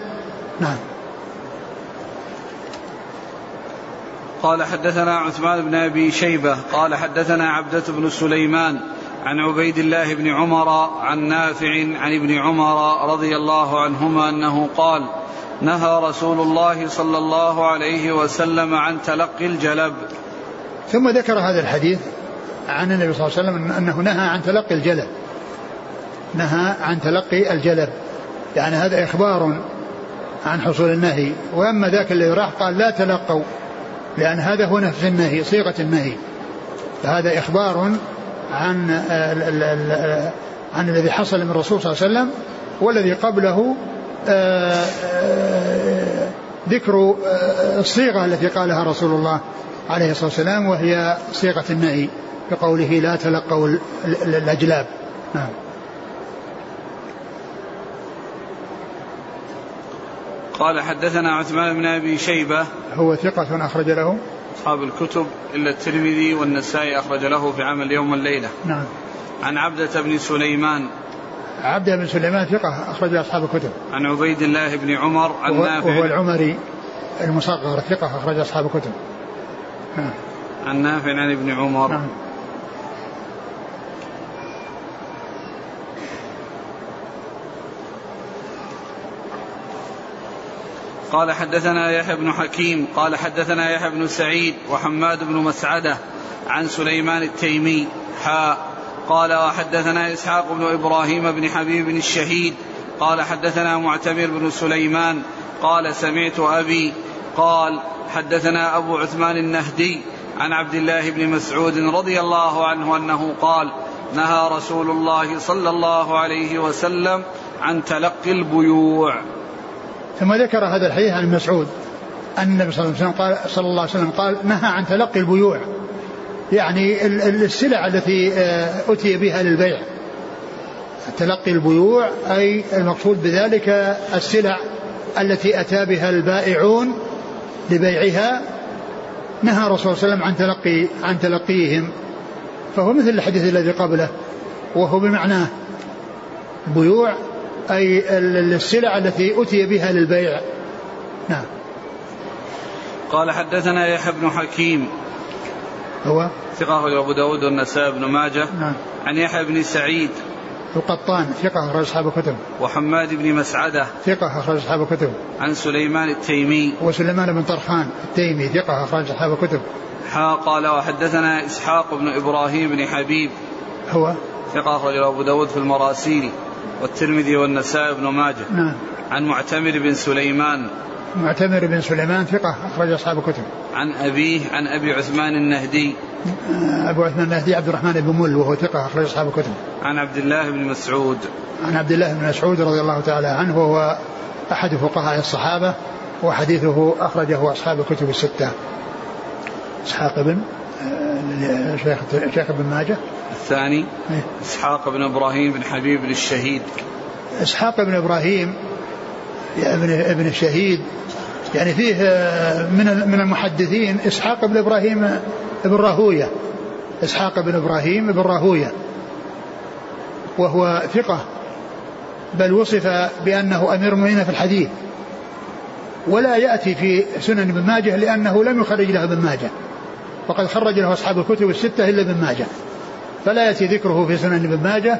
نعم. قال حدثنا عثمان بن أبي شيبة قال حدثنا عبدة بن سليمان عن عبيد الله بن عمر عن نافع عن ابن عمر رضي الله عنهما أنه قال نهى رسول الله صلى الله عليه وسلم عن تلقي الجلب. ثم ذكر هذا الحديث عن النبي صلى الله عليه وسلم أنه نهى عن تلقي الجلب. نهى عن تلقي الجلب. يعني هذا إخبار عن حصول النهي. وأما ذاك الذي راح قال لا تلقوا لأن هذا هو نفس النهي صيغة النهي. فهذا إخبار عن عن الذي حصل من الرسول صلى الله عليه وسلم والذي قبله آه، آه، ذكر آه، الصيغة التي قالها رسول الله عليه الصلاة والسلام وهي صيغة النهي بقوله لا تلقوا الأجلاب. نعم. قال حدثنا عثمان بن أبي شيبة. هو ثقة أخرج له. أصحاب الكتب إلا الترمذي والنسائي أخرج له في عمل اليوم والليلة نعم. عن عبدة بن سليمان. عبدة بن سليمان ثقة أخرج أصحاب الكتب. عن عبيد الله بن عمر عن نافع. وهو العمري المصغر ثقة أخرج أصحاب الكتب. نعم. عن نافع عن ابن عمر. نعم. قال حدثنا يحيى بن حكيم قال حدثنا يحيى بن سعيد وحماد بن مسعدة عن سليمان التيمي حاء قال وحدثنا إسحاق بن إبراهيم بن حبيب بن الشهيد قال حدثنا معتمر بن سليمان قال سمعت أبي قال حدثنا أبو عثمان النهدي عن عبد الله بن مسعود رضي الله عنه أنه قال نهى رسول الله صلى الله عليه وسلم عن تلقي البيوع. ثم ذكر هذا الحديث عن مسعود أن النبي صلى الله عليه وسلم قال صلى الله عليه وسلم قال نهى عن تلقي البيوع. يعني السلع التي آه، أتي بها للبيع. تلقي البيوع أي المقصود بذلك السلع التي أتى بها البائعون لبيعها. نهى الرسول صلى الله عليه وسلم عن تلقي عن تلقيهم. فهو مثل الحديث الذي قبله. وهو بمعناه بيوع أي السلع التي أتي بها للبيع. نعم. قال حدثنا يحيى بن حكيم. هو؟ ثقة أبو داود والنسائي بن ماجه. نعم. عن يحيى بن سعيد. القطان ثقة أخرج أصحاب الكتب. وحماد بن مسعدة. ثقة أخرج أصحاب الكتب. عن سليمان التيمي. وسليمان بن طرخان التيمي ثقة أخرج أصحاب الكتب. حا قال وحدثنا إسحاق بن إبراهيم بن حبيب. هو؟ ثقة أخرج أبو داود في المراسيل. والترمذي والنسائي بن ماجه. نعم. عن معتمر بن سليمان. معتمر بن سليمان ثقة أخرج أصحاب الكتب. عن أبيه عن أبي عثمان النهدي. أبو عثمان النهدي عبد الرحمن بن مل وهو ثقة أخرج أصحاب الكتب. عن عبد الله بن مسعود. عن عبد الله بن مسعود رضي الله تعالى عنه وهو أحد فقهاء الصحابة وحديثه أخرجه أصحاب الكتب الستة. إسحاق بن آه، شيخ شيخ ابن ماجه. الثاني إيه؟ إسحاق بن إبراهيم بن حبيب بن الشهيد. إسحاق بن إبراهيم ابن ابن الشهيد. يعني فيه آه، من من المحدثين إسحاق بن إبراهيم بن راهوية. إسحاق بن إبراهيم بن راهوية. وهو ثقة بل وصف بأنه أمير المؤمنين في الحديث. ولا يأتي في سنن ابن ماجه لأنه لم يخرج له ابن ماجه. وقد خرج له أصحاب الكتب الستة إلا ابن ماجه. فلا يأتي ذكره في سنن ابن ماجه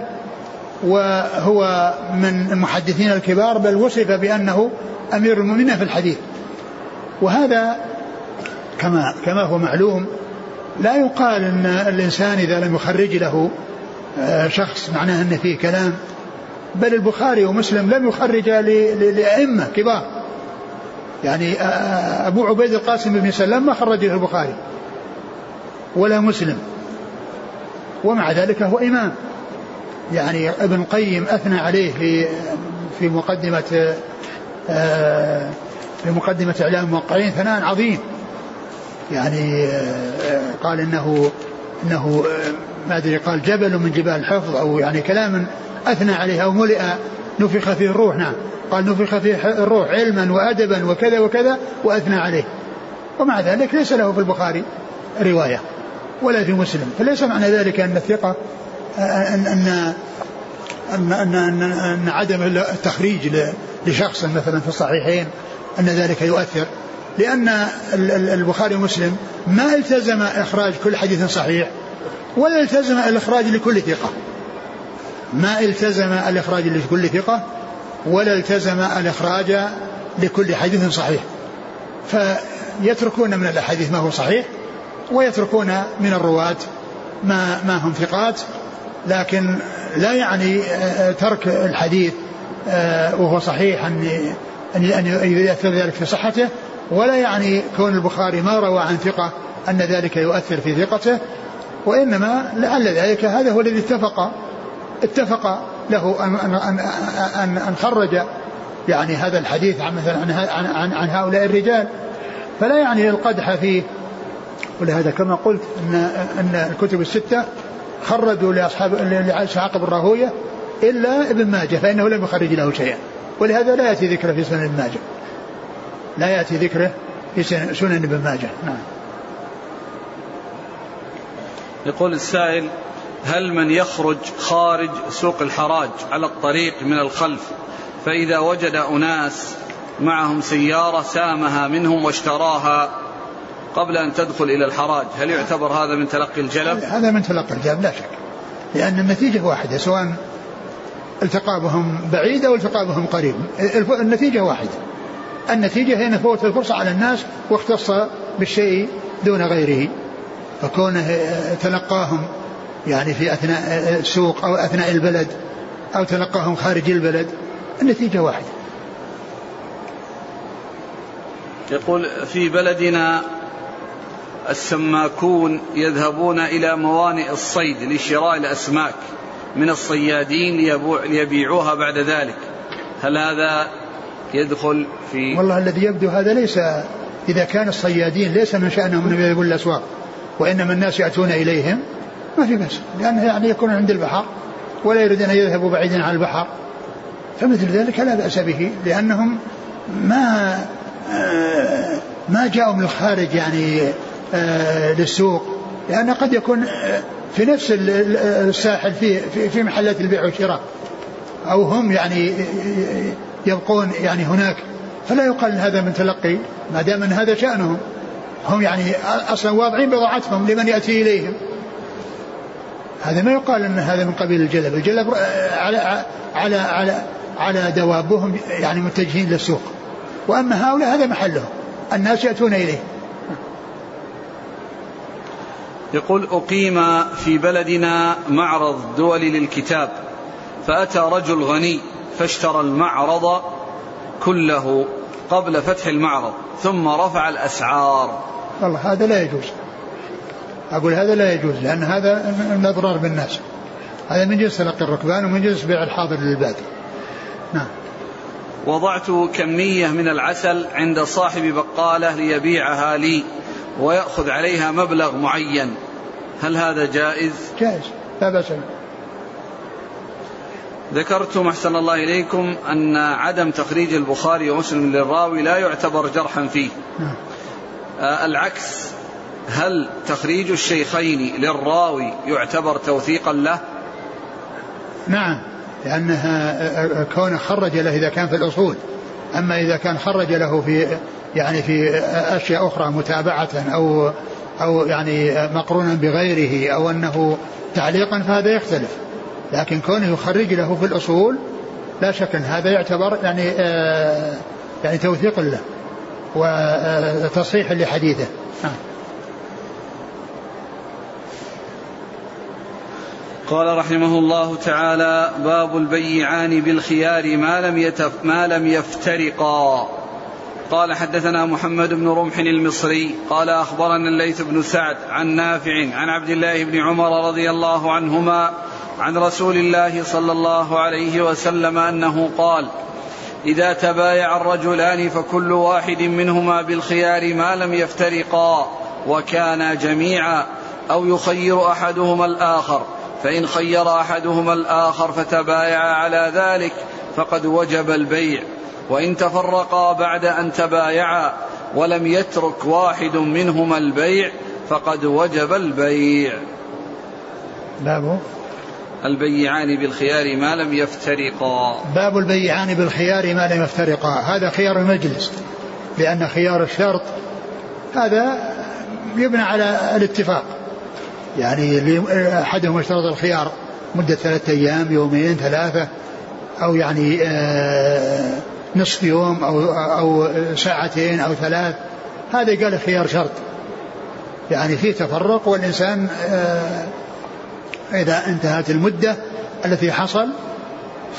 وهو من المحدثين الكبار بل وصف بأنه أمير المؤمنين في الحديث. وهذا كما كما هو معلوم لا يقال إن الإنسان إذا لم يخرج له آه، شخص معناه إن فيه كلام بل البخاري ومسلم لم يخرج لأئمة كبار. يعني آه، آه، أبو عبيد القاسم بن سلام ما خرج له البخاري ولا مسلم. ومع ذلك هو إمام. يعني ابن القيم أثنى عليه في في مقدمة في مقدمة إعلام الموقعين ثناء عظيم. يعني قال إنه إنه ما أدري قال جبل من جبال الحفظ أو يعني كلام أثنى عليه أو ملئ نفخ فيه الروح نعم. قال نفخ فيه الروح علما وأدبا وكذا وكذا وأثنى عليه. ومع ذلك ليس له في البخاري رواية. ولا في مسلم. فليس معنى ذلك أن الثقة ان ان ان, أن, أن, أن عدم التخريج لشخص مثلا في الصحيحين أن ذلك يؤثر. لأن البخاري ومسلم ما التزم إخراج كل حديث صحيح ولا التزم الإخراج لكل ثقة. ما التزم الإخراج لكل ثقة ولا التزم الإخراج لكل حديث صحيح. فيتركون من الأحاديث ما هو صحيح ويتركون من الرواة ما ما هم ثقات لكن لا يعني آه، ترك الحديث آه، وهو صحيح أن أن يؤثر ذلك في صحته ولا يعني كون البخاري ما روى عن ثقة أن ذلك يؤثر في ثقته وإنما لعل ذلك هذا هو الذي اتفق اتفق له أن أن أن, أن خرج يعني هذا الحديث عن مثلا عن, عن, عن هؤلاء الرجال. فلا يعني القدح فيه ولهذا كما قلت ان إن الكتب الستة خرجوا لاصحاب لاسحاق بن راهويه إلا ابن ماجه فإنه لم يخرج له شيئا. ولهذا لا يأتي ذكره في سنن ابن ماجه. لا يأتي ذكره في سنن ابن ماجه. نعم. يقول السائل هل من يخرج خارج سوق الحراج على الطريق من الخلف فإذا وجد أناس معهم سيارة سامها منهم واشتراها قبل أن تدخل إلى الحراج هل يعتبر هذا من تلقي الجلب؟ هذا من تلقي الجلب لا شك. لأن النتيجة واحدة سواء التقى بهم بعيد أو التقى بهم قريب النتيجة واحدة. النتيجة هي فوت الفرصة على الناس واختص بالشيء دون غيره. فكونه تلقاهم يعني في أثناء السوق أو أثناء البلد أو تلقاهم خارج البلد النتيجة واحدة. يقول في بلدنا السماكون يذهبون إلى موانئ الصيد لشراء الأسماك من الصيادين ليبيعوها بعد ذلك. هل هذا يدخل في والله الذي يبدو هذا ليس إذا كان الصيادين ليس من شأنهم أن يذهبوا الأسواق وإنما الناس يأتون إليهم ما في بس لأنه يعني يكون عند البحر ولا يريدون أن يذهبوا بعيدا عن البحر. فمثل ذلك لا بأس به لأنهم ما آه، ما جاءوا من الخارج يعني للسوق لأن قد يكون آه، في نفس الساحل في في محلات البيع والشراء أو هم يعني يبقون يعني هناك فلا يقال هذا من تلقي ما دام أن هذا شأنهم هم يعني أصلا واضعين بضاعتهم لمن يأتي إليهم هذا ما يقال أن هذا من قبيل الجلب، الجلب على على على على دوابهم يعني متجهين للسوق. وأما هؤلاء هذا محلهم، الناس يأتون إليه. يقول أقيم في بلدنا معرض دولي للكتاب فأتى رجل غني فاشترى المعرض كله قبل فتح المعرض ثم رفع الأسعار. والله هذا لا يجوز. أقول هذا لا يجوز لأن هذا من أضرار بالناس هذا من جنس تلقي الركبان ومن جنس بيع الحاضر للباد نعم وضعت كمية من العسل عند صاحب بقالة ليبيعها لي ويأخذ عليها مبلغ معين هل هذا جائز؟ جائز لا بأس ذكرتم أحسن الله إليكم أن عدم تخريج البخاري ومسلم للراوي لا يعتبر جرحا فيه نعم. آه العكس هل تخريج الشيخين للراوي يعتبر توثيقا له نعم لأنها كونه خرج له إذا كان في الأصول أما إذا كان خرج له في يعني في أشياء أخرى متابعة أو أو يعني مقرونا بغيره أو أنه تعليقا فهذا يختلف. لكن كونه يخرج له في الأصول لا شك أن هذا يعتبر يعني آه يعني توثيق له وتصحيح لحديثه. نعم. قال رحمه الله تعالى باب البيعان بالخيار ما لم يتف ما لم يفترقا. قال حدثنا محمد بن رمح المصري قال أخبرنا الليث بن سعد عن نافع عن عبد الله بن عمر رضي الله عنهما عن رسول الله صلى الله عليه وسلم أنه قال إذا تبايع الرجلان فكل واحد منهما بالخيار ما لم يفترقا وكانا جميعا أو يخير أحدهما الآخر فإن خير أحدهما الآخر فتبايع على ذلك فقد وجب البيع. وإن تفرقا بعد أن تبايعا ولم يترك واحد منهما البيع فقد وجب البيع. باب؟ البيعان بالخيار ما لم يفترقا. باب البيعان بالخيار ما لم يفترقا. هذا خيار المجلس لأن خيار الشرط هذا يبنى على الاتفاق. يعني أحدهم اشترط الخيار مدة ثلاثة أيام يومين ثلاثة أو يعني آه، نصف يوم أو أو ساعتين أو ثلاث هذا قال خيار شرط. يعني في تفرق والإنسان آه، إذا انتهت المدة التي حصل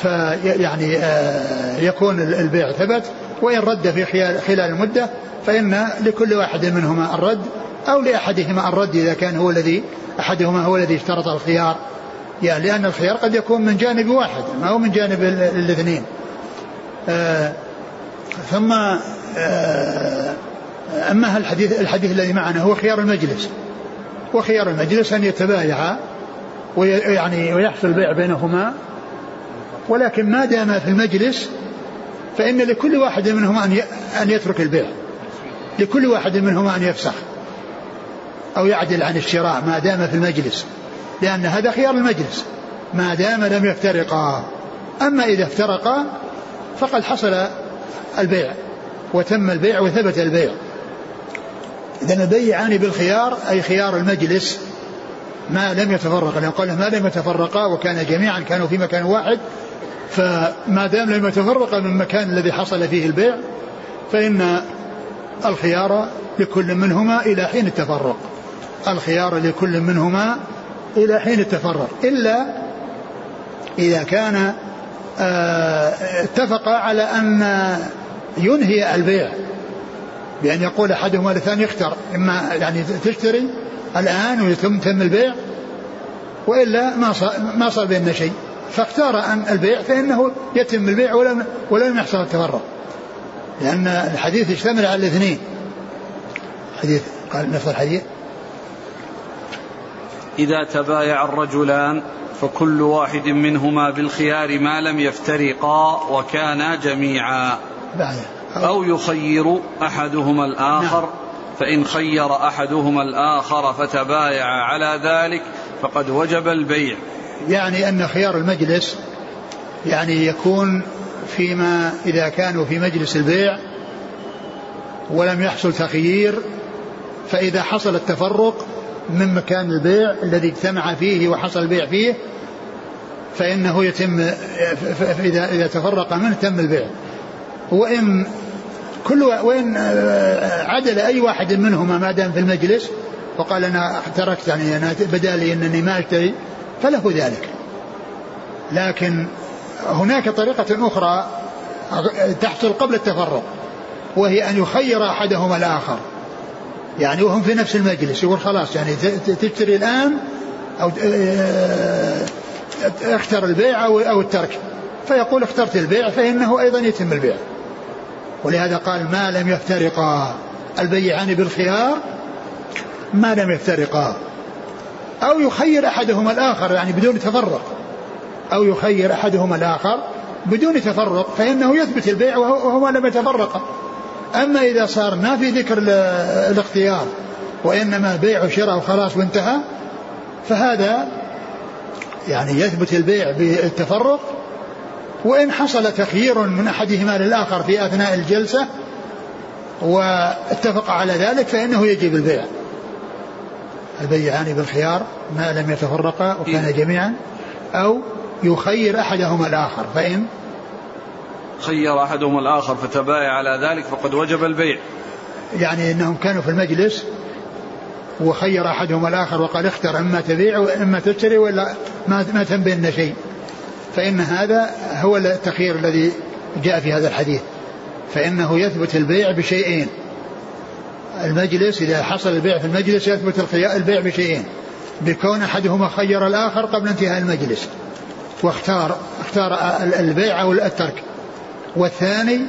فيعني آه، يكون البيع ثبت وإن رد في خلال المدة فإن لكل واحد منهما الرد أو لأحدهما الرد إذا كان هو الذي أحدهما هو الذي اشترط الخيار. يعني لأن الخيار قد يكون من جانب واحد ما هو من جانب الاثنين. ثم آه أما الحديث الحديث الذي معنا هو خيار المجلس. وخيار المجلس أن يتبايعا ويعني ويحصل البيع بينهما. ولكن ما دام في المجلس فإن لكل واحد منهما أن أن يترك البيع. لكل واحد منهما أن يفسخ أو يعدل عن الشراء ما دام في المجلس. لأن هذا خيار المجلس. ما دام لم يفترقا. أما إذا افترقا فقد حصل البيع وتم البيع وثبت البيع. إذا البيعان بالخيار أي خيار المجلس ما لم يتفرقا لأن قال ما لم يتفرقا وكان جميعا كانوا في مكان واحد فما دام لم يتفرقا من المكان الذي حصل فيه البيع فإن الخيار لكل منهما إلى حين التفرق. الخيار لكل منهما إلى حين التفرق. إلا إذا كان آه، اتفقا على أن ينهي البيع بأن يقول أحدهما للثاني اختر إما يعني تشتري الآن وثم تم البيع وإلا ما صار ما صار بيننا شيء. فاختار أن البيع فإنه يتم البيع ولم ولم يحصل التفرق. لأن الحديث يشتمل على الاثنين. حديث قال نفس الحديث. إذا تبايع الرجلان فكل واحد منهما بالخيار ما لم يفترقا وكانا جميعا. أو يخير أحدهما الآخر نعم. فإن خير أحدهما الآخر فتبايع على ذلك فقد وجب البيع. يعني أن خيار المجلس يعني يكون فيما إذا كانوا في مجلس البيع ولم يحصل تخيير فإذا حصل التفرق من مكان البيع الذي اجتمع فيه وحصل البيع فيه فإنه يتم إذا إذا تفرق منه تم البيع. وإن كل وإن عدل أي واحد منهما ما دام في المجلس وقال أنا تركت يعني أنا بدأ لي أنني ما أشتري فله ذلك. لكن هناك طريقة أخرى تحصل قبل التفرق وهي أن يخير أحدهما الآخر. يعني وهم في نفس المجلس يقول خلاص يعني تشتري الآن أو آه، اختر البيع أو الترك. فيقول اخترت البيع فإنه أيضا يتم البيع. ولهذا قال ما لم يفترقا. البيعان بالخيار ما لم يفترقا. أو يخير أحدهما الآخر يعني بدون تفرق. أو يخير أحدهما الآخر بدون تفرق فإنه يثبت البيع وهما لم يتفرقا أما إذا صار ما في ذكر الاختيار وإنما بيع وشراء وخلاص وانتهى فهذا يعني يثبت البيع بالتفرق وإن حصل تخيير من أحدهما للآخر في أثناء الجلسة واتفق على ذلك فإنه يجب البيع. البيعان بالخيار ما لم يتفرقا وكان جميعا أو يخير أحدهما الآخر فإن خير أحدهما الآخر فتبايع على ذلك فقد وجب البيع. يعني أنهم كانوا في المجلس وخير أحدهما الآخر وقال اختر إما تبيع وإما تشتري ولا ما ما بيننا شيء. فإن هذا هو التخيير الذي جاء في هذا الحديث. فإنه يثبت البيع بشيئين. المجلس إذا حصل البيع في المجلس يثبت البيع بشيئين. بكون أحدهما خير الآخر قبل انتهاء المجلس واختار اختار البيع أو الترك. والثاني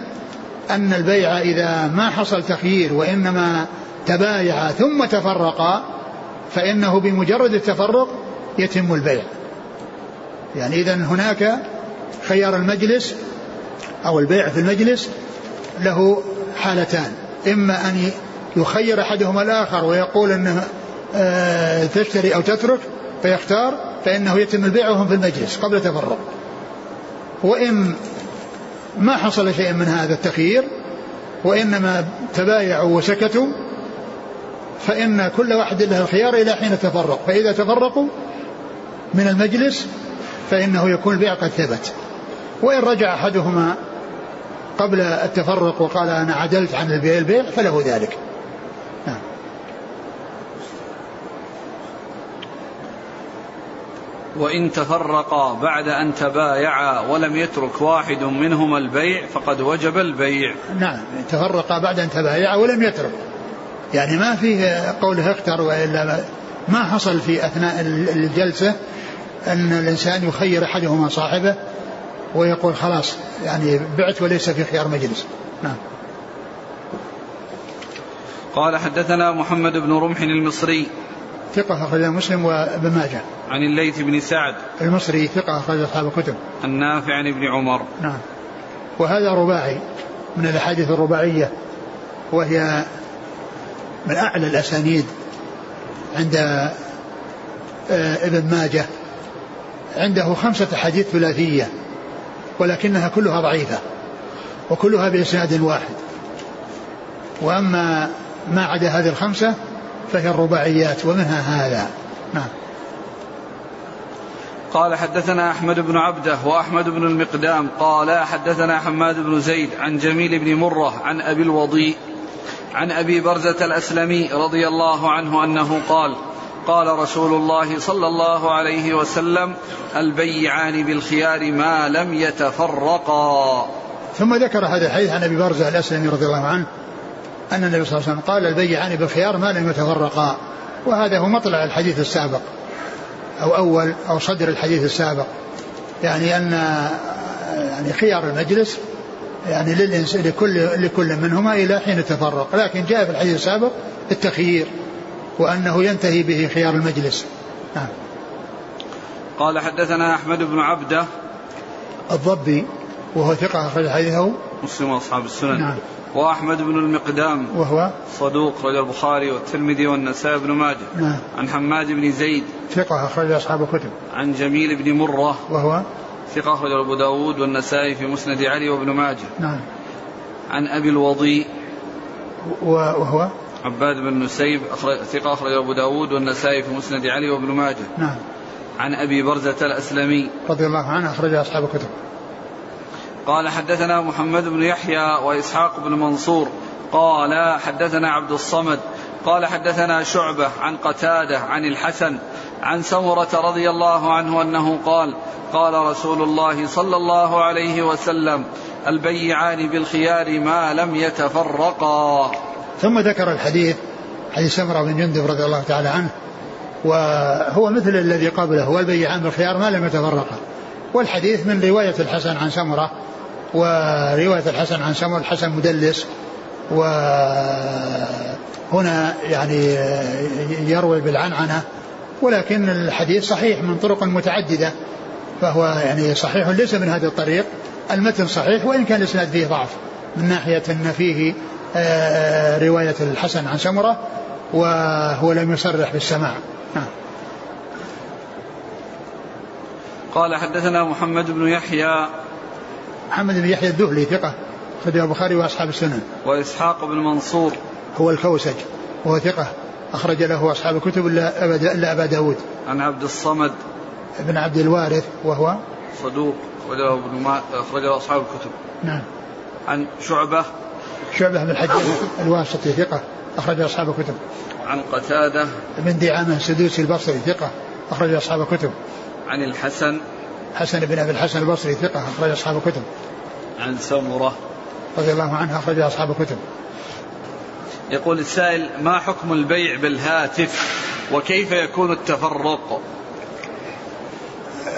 أن البيع إذا ما حصل تخيير وإنما تبايع ثم تفرقا فإنه بمجرد التفرق يتم البيع. يعني إذا هناك خيار المجلس أو البيع في المجلس له حالتان. إما أن يخير أحدهما الآخر ويقول أنه آه، تشتري أو تترك فيختار فإنه يتم البيع وهم في المجلس قبل تفرق. وإن ما حصل شيء من هذا التخيير وإنما تبايعوا وسكتوا فإن كل واحد له الخيار إلى حين تفرق. فإذا تفرقوا من المجلس فإنه يكون البيع قد ثبت. وإن رجع أحدهما قبل التفرق وقال أنا عدلت عن البيع البيع فله ذلك. وإن تفرقا بعد أن تبايعا ولم يترك واحد منهما البيع فقد وجب البيع. نعم تفرقا بعد أن تبايعا ولم يترك. يعني ما فيه قوله اختر وإلا ما حصل في أثناء الجلسة أن الإنسان يخير أحدهما صاحبه ويقول خلاص يعني بعت وليس في خيار مجلس. نعم. قال حدثنا محمد بن رمح المصري ثقة أخرج مسلم وابن ماجه. عن الليث بن سعد. المصري ثقة أخرج أصحاب الكتب. النافع عن ابن عمر. نعم. وهذا رباعي من الأحاديث الرباعية وهي من أعلى الأسانيد عند آه، ابن ماجه عنده خمسة أحاديث ثلاثية ولكنها كلها ضعيفة وكلها بإسناد واحد وأما ما عدا هذه الخمسة فهي الرباعيات ومنها هذا. نعم. قال حدثنا أحمد بن عبده وأحمد بن المقدام قال حدثنا حماد بن زيد عن جميل بن مرة عن أبي الوضيء عن أبي برزة الأسلمي رضي الله عنه أنه قال قال رسول الله صلى الله عليه وسلم البيعان بالخيار ما لم يتفرقا. ثم ذكر هذا الحديث عن أبي برزة الأسلمي رضي الله عنه أن النبي صلى الله عليه وسلم قال البيعان بالخيار ما لم يتفرقا. وهذا هو مطلع الحديث السابق أو أول أو صدر الحديث السابق. يعني أن يعني خيار المجلس يعني للإنس لكل لكل منهما إلى حين التفرق. لكن جاء في الحديث السابق التخيير وأنه ينتهي به خيار المجلس. نعم. قال حدثنا أحمد بن عبدة. الضبي وهو ثقة أخرج حديثه. مسلم وأصحاب السنن. نعم. وأحمد بن المقدام وهو صدوق رجل البخاري والترمذي والنسائي بن ماجه. نعم. عن حماد بن زيد. ثقة أخرج أصحاب الكتب. عن جميل بن مرة. وهو ثقة أخرج أبو داود والنسائي في مسند علي وابن ماجه. نعم. عن أبي الوضيء. وهو عباد بن نسيب أخرج ثقة أخرج أبو داود والنسائي في مسند علي وابن ماجه. نعم. عن أبي برزة الأسلمي. رضي الله عنه أخرج أصحاب الكتب. قال حدثنا محمد بن يحيى وإسحاق بن منصور قال حدثنا عبد الصمد قال حدثنا شعبة عن قتادة عن الحسن عن سمرة رضي الله عنه أنه قال قال رسول الله صلى الله عليه وسلم البيعان بالخيار ما لم يتفرقا. ثم ذكر الحديث حديث سمرة بن جندب رضي الله تعالى عنه وهو مثل الذي قبله والبيعان بالخيار ما لم يتفرقا. والحديث من رواية الحسن عن سمرة ورواية الحسن عن سمرة الحسن مدلس وهنا يعني يروي بالعنعنة ولكن الحديث صحيح من طرق متعددة فهو يعني صحيح ليس من هذا الطريق المتن صحيح وإن كان الإسناد فيه ضعف من ناحية أن فيه آه، رواية الحسن عن سمرة وهو لم يصرح بالسماع. نعم. قال حدثنا محمد بن يحيى محمد بن يحيى الذهلي ثقة أخرجه البخاري وأصحاب السنن. وإسحاق بن منصور. هو الكوسج وهو ثقة أخرج له أصحاب الكتب إلا أبا إلا أبا داود. عن عبد الصمد. بن عبد الوارث وهو؟ صدوق أخرجه ابن ما أخرجه أصحاب الكتب. نعم. عن شعبة. شعبة بن الحجاج الواسطي ثقة أخرج أصحاب الكتب. عن قتادة. بن دعامة السدوسي البصري ثقة أخرج أصحاب الكتب. عن الحسن. حسن بن أبي الحسن البصري ثقة أخرج أصحاب الكتب. عن سمرة. رضي الله عنه أخرج أصحاب الكتب. يقول السائل ما حكم البيع بالهاتف؟ وكيف يكون التفرق؟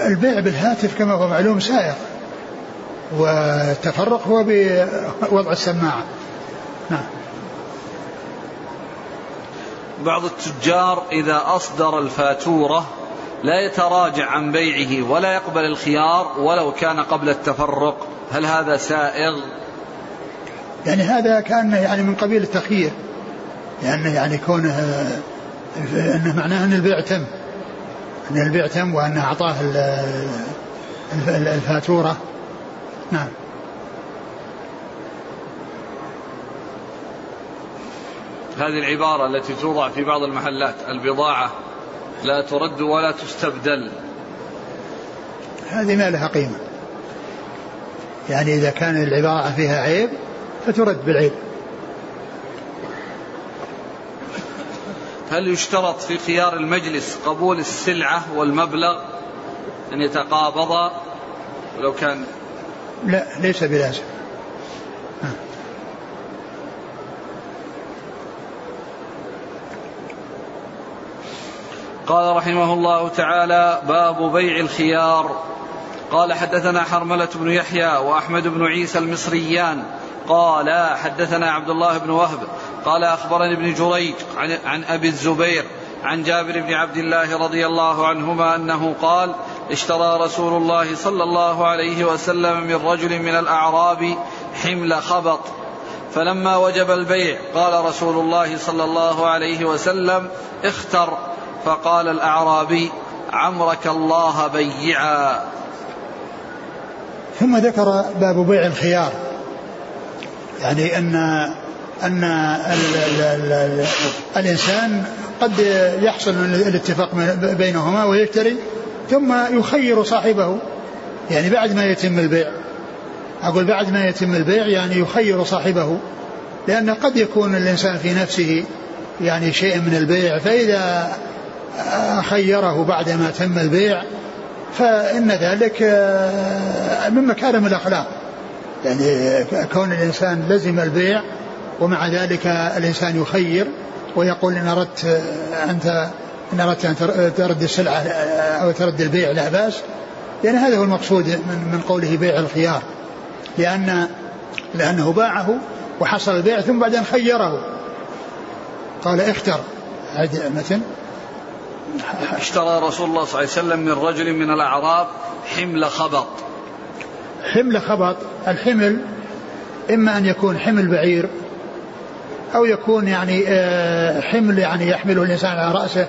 البيع بالهاتف كما هو معلوم سائر والتفرق هو بوضع السماعة. نعم. بعض التجار إذا أصدر الفاتورة لا يتراجع عن بيعه ولا يقبل الخيار ولو كان قبل التفرق. هل هذا سائغ؟ يعني هذا كأنه يعني من قبيل التخيير. لأنه يعني كونه أنه معناه أن البيع تم. أن البيع تم وأنه أعطاه الفاتورة. نعم. هذه العبارة التي توضع في بعض المحلات البضاعة. لا ترد ولا تستبدل. هذه ما لها قيمة. يعني إذا كان العبارة فيها عيب فترد بالعيب. هل يشترط في خيار المجلس قبول السلعة والمبلغ أن يتقابضا؟ ولو كان لا ليس بلازم. قال رحمه الله تعالى باب بيع الخيار. قال حدثنا حرملة بن يحيى وأحمد بن عيسى المصريان. قال حدثنا عبد الله بن وهب. قال أخبرني ابن جريج عن, عن أبي الزبير عن جابر بن عبد الله رضي الله عنهما أنه قال اشترى رسول الله صلى الله عليه وسلم من رجل من الأعراب حمل خبط. فلما وجب البيع قال رسول الله صلى الله عليه وسلم اختر. فقال الأعرابي عمرك الله بيعا. ثم ذكر باب بيع الخيار. يعني أن أن ال ال ال ال الإنسان قد يحصل الاتفاق بينهما ويشتري ثم يخير صاحبه. يعني بعد ما يتم البيع. أقول بعد ما يتم البيع يعني يخير صاحبه. لأن قد يكون الإنسان في نفسه يعني شيء من البيع فإذا خيره بعد ما تم البيع فإن ذلك من مكارم الأخلاق. يعني كون الإنسان لزم البيع ومع ذلك الإنسان يخير ويقول إن أردت أنت إن أردت أن ترد السلعة أو ترد البيع لا بأس. يعني هذا هو المقصود من, من قوله بيع الخيار. لأن لأنه باعه وحصل البيع ثم بعدين خيره. قال اختر. هذه مثل اشترى رسول الله صلى الله عليه وسلم من رجل من الأعراب حمل خبط. حمل خبط الحمل إما أن يكون حمل بعير أو يكون يعني آه، حمل يعني يحمله الإنسان على رأسه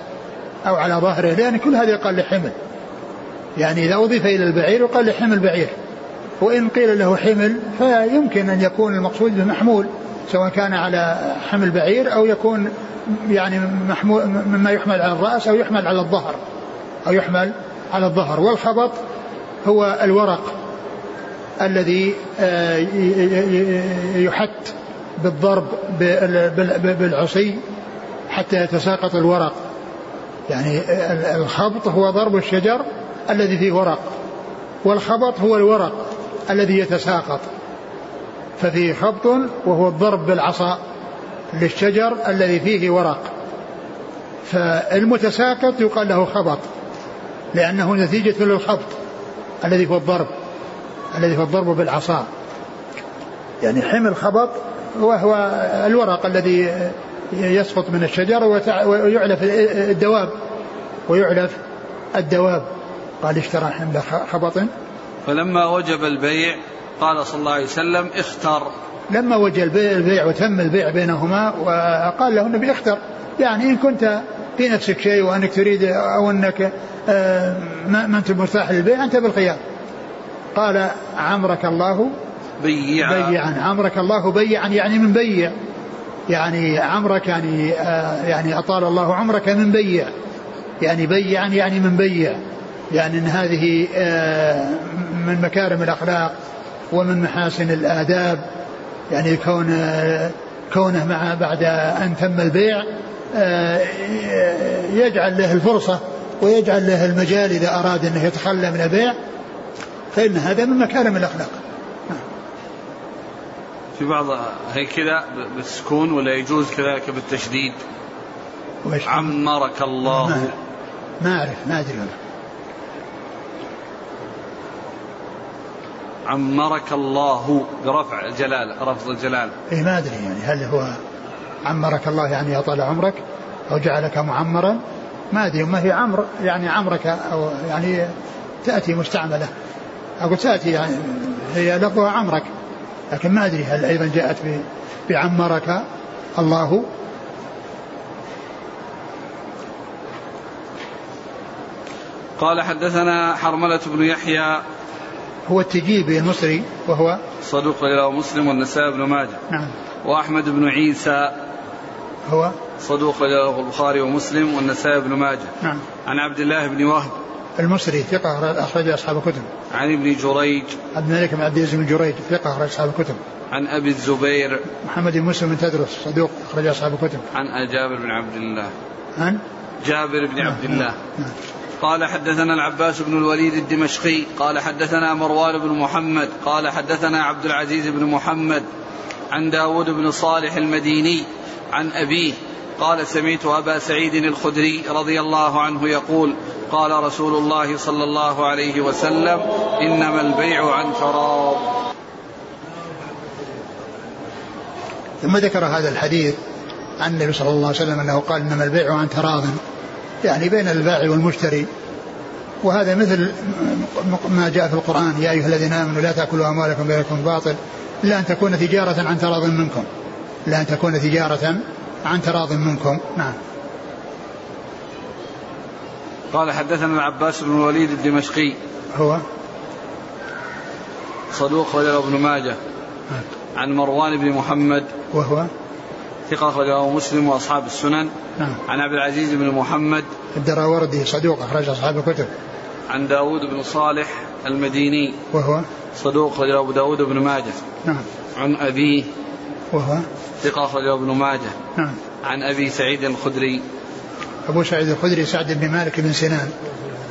أو على ظهره لأن كل هذا يقال له حمل. يعني إذا أضيف إلى البعير يقال له حمل بعير. وإن قيل له حمل فيمكن أن يكون المقصود به محمول سواء كان على حمل بعير أو يكون يعني محمول مما يحمل على الرأس أو يحمل على الظهر أو يحمل على الظهر. والخبط هو الورق الذي آه، يحت بالضرب بالعصي حتى يتساقط الورق. يعني الخبط هو ضرب الشجر الذي فيه ورق والخبط هو الورق الذي يتساقط. ففيه خبط وهو الضرب بالعصا للشجر الذي فيه ورق. فالمتساقط يقال له خبط لأنه نتيجة للخبط الذي هو الضرب الذي هو الضرب بالعصا. يعني حمل خبط وهو الورق الذي يسقط من الشجر ويعلف الدواب ويعلف الدواب. قال اشترى حمل خبط. فلما وجب البيع قال صلى الله عليه وسلم اختر. لما وجب البيع وتم البيع بينهما وقال له النبي اختر. يعني إن كنت في نفسك شيء وأنك تريد أو أنك آه، ما أنت مرتاح للبيع أنت بالخيار قال عمرك الله بيعا. بيعا. عمرك الله بيعا يعني من بيع. يعني عمرك يعني آه يعني أطال الله عمرك من بيع. يعني بيعا يعني من بيع. يعني إن هذه آه من مكارم الأخلاق. ومن محاسن الآداب يعني كون كونه مع بعد أن تم البيع آه يجعل له الفرصة ويجعل له المجال إذا أراد أنه يتخلى من البيع فإن هذا من مكارم الاخلاق في بعض هي كذا بالسكون ولا يجوز كذلك بالتشديد؟ عمرك الله. ما, ما أعرف ما أدري عمرك الله برفع الجلال رفض الجلال. اي ما أدري يعني هل هو عمرك الله يعني أطال عمرك أو جعلك معمرا؟ ما أدري ما هي عمر يعني عمرك أو يعني تأتي مستعملة. أقول تأتي يعني هي لفظها عمرك لكن ما أدري هل أيضا جاءت بعمرك الله. قال حدثنا حرملة بن يحيى هو التجيبي المصري وهو صدوق له مسلم والنسائي بن ماجه نعم وأحمد بن عيسى هو صدوق له البخاري ومسلم والنسائي بن ماجه نعم عن عبد الله بن وهب المصري ثقة أخرج أصحاب الكتب. عن ابن جريج. عبد الملك بن عبد العزيز بن جريج ثقة أخرج أصحاب الكتب. عن أبي الزبير. محمد بن مسلم بن تدرس صدوق أخرج أصحاب الكتب. عن جابر بن عبد الله. عن جابر بن عبد الله. نعم. قال حدثنا العباس بن الوليد الدمشقي قال حدثنا مروان بن محمد قال حدثنا عبد العزيز بن محمد عن داود بن صالح المديني عن أبيه قال سمعت أبا سعيد الخدري رضي الله عنه يقول قال رسول الله صلى الله عليه وسلم إنما البيع عن تراض ثم ذكر هذا الحديث عن النبي صلى الله عليه وسلم أنه قال إنما البيع عن تراض يعني بين البائع والمشتري. وهذا مثل ما جاء في القرآن يا أيها الذين آمنوا لا تأكلوا أموالكم بينكم باطل إلا أن تكون تجارة عن تراض منكم. إلا أن تكون تجارة عن تراض منكم. نعم. قال حدثنا العباس بن الوليد الدمشقي. هو؟ صدوق رجل ابن ماجه. عن مروان بن محمد. وهو؟ ثقة أخرجه مسلم وأصحاب السنن. نعم. عن عبد العزيز بن محمد. الدراوردي صدوق أخرج أصحاب الكتب. عن داود بن صالح المديني. وهو؟ صدوق أخرجه أبو داود بن ماجه. نعم. عن أبيه. وهو؟ ثقة أخرجه ابن ماجه. نعم. عن أبي سعيد الخدري. أبو سعيد الخدري سعد بن مالك بن سنان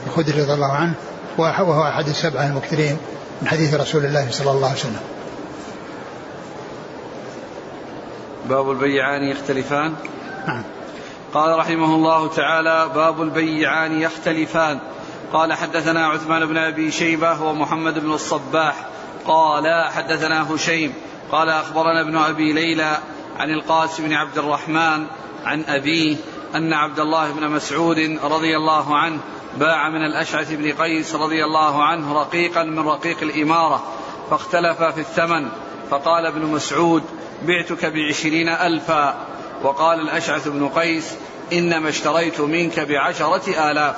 الخدري رضي الله عنه وهو أحد السبعة المكثرين من حديث رسول الله صلى الله عليه وسلم. باب البيعان يختلفان؟ نعم. قال رحمه الله تعالى باب البيعان يختلفان. قال حدثنا عثمان بن أبي شيبة ومحمد بن الصباح. قال حدثنا هشيم. قال أخبرنا ابن أبي ليلى عن القاسم بن عبد الرحمن عن أبيه أن عبد الله بن مسعود رضي الله عنه باع من الأشعث بن قيس رضي الله عنه رقيقا من رقيق الإمارة فاختلف في الثمن. فقال ابن مسعود بعتك بعشرين ألفا. وقال الأشعث بن قيس إنما اشتريت منك بعشرة آلاف.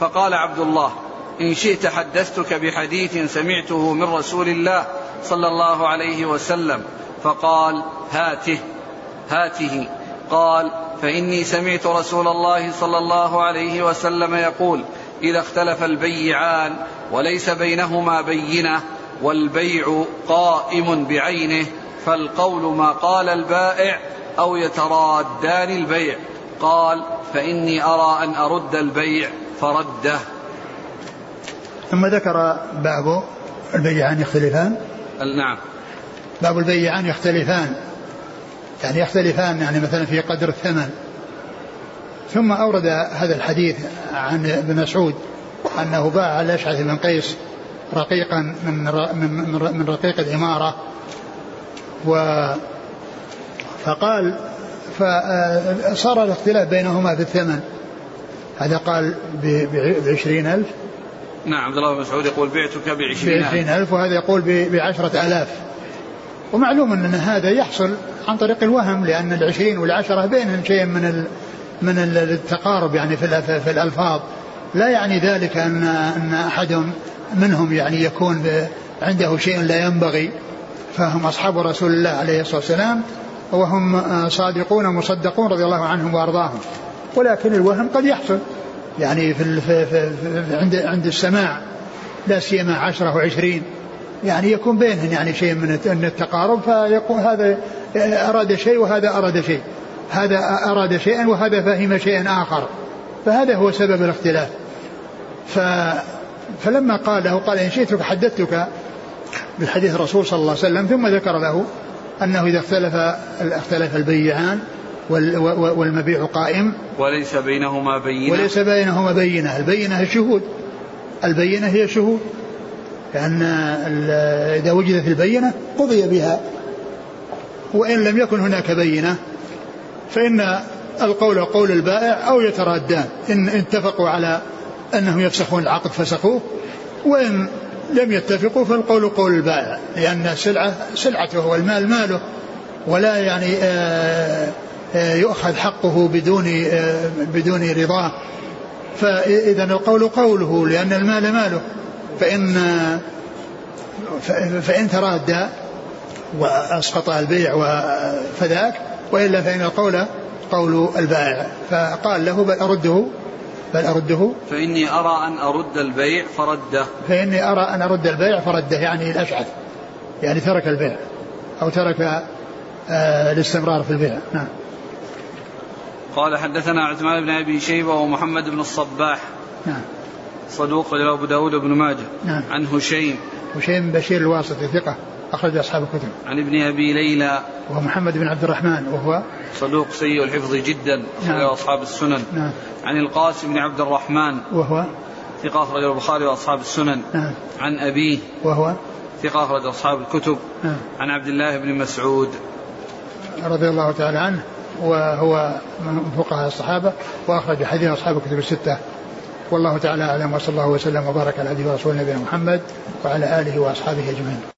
فقال عبد الله إن شئت حدثتك بحديث سمعته من رسول الله صلى الله عليه وسلم. فقال هاته هاته. قال فإني سمعت رسول الله صلى الله عليه وسلم يقول إذا اختلف البيعان وليس بينهما بينة والبيع قائم بعينه فالقول ما قال البائع أو يترادان البيع. قال فإني أرى أن أرد البيع فرده. ثم ذكر باب البيعان يختلفان. نعم. باب البيعان يختلفان. يعني يختلفان يعني مثلا في قدر الثمن. ثم أورد هذا الحديث عن ابن مسعود أنه باع على أشعث بن قيس رقيقا من من رقيق الإمارة و فقال فصار الاختلاف بينهما في الثمن هذا قال بعشرين ألف. نعم عبد الله بن مسعود يقول بعتك بعشرين ألف, ألف وهذا يقول بعشرة آلاف. ومعلوم أن هذا يحصل عن طريق الوهم لأن العشرين والعشرة بينهم شيء من ال من التقارب يعني في, في الألفاظ. لا يعني ذلك أن أن أحد منهم يعني يكون عنده شيء لا ينبغي فهم أصحاب رسول الله عليه الصلاة والسلام وهم صادقون مصدقون رضي الله عنهم وأرضاهم. ولكن الوهم قد يحصل يعني في, في, في, عند عند السماع لا سيما عشرة وعشرين يعني يكون بينهم يعني شيء من التقارب فيقول هذا أراد شيء وهذا أراد شيء هذا أراد شيئا وهذا فهم شيئا آخر فهذا هو سبب الاختلاف. ف فلما قال له قال إن شئتك حدثتك بحديث الرسول صلى الله عليه وسلم ثم ذكر له أنه إذا اختلف اختلف البيعان والمبيع قائم. وليس بينهما بينة. وليس بينهما بينة. البينة الشهود البينة هي الشهود لأن إذا وجدت البينة قضي بها. وإن لم يكن هناك بينة فإن القول قول البائع أو يترادان. إن اتفقوا على أنهم يفسخون العقد فسخوه وإن لم يتفقوا فالقول قول البائع لأن السلعة سلعته والمال ماله ولا يعني آه، آه، يؤخذ حقه بدون آه، بدون رضاه. فإذا القول قوله لأن المال ماله فإن فإن ترادى وأسقط البيع فذاك وإلا فإن القول قول البائع. فقال له بل أرده بل أرده. فإني أرى أن أرد البيع فرده. فإني أرى أن أرد البيع فرده يعني الأشعث يعني ترك البيع أو ترك آه الاستمرار في البيع. نعم. قال حدثنا عثمان بن أبي شيبة ومحمد بن الصباح. نعم. صدوق أبو داود بن ماجه. نعم. عن هشيم. هشيم بشير الواسطي ثقة. أخرج أصحاب الكتب. عن ابن أبي ليلى. وهو محمد بن عبد الرحمن وهو صدوق سيء الحفظ جدا نعم. أصحاب السنن. نعم. عن القاسم بن عبد الرحمن. وهو ثقة أخرج البخاري وأصحاب السنن. نعم. عن أبيه. وهو ثقة أخرج أصحاب الكتب. نعم. عن عبد الله بن مسعود. رضي الله تعالى عنه وهو من فقهاء الصحابة وأخرج حديث أصحاب الكتب الستة. والله تعالى أعلم وصلى الله وسلم وبارك على عبده ورسوله نبينا محمد وعلى آله وأصحابه أجمعين.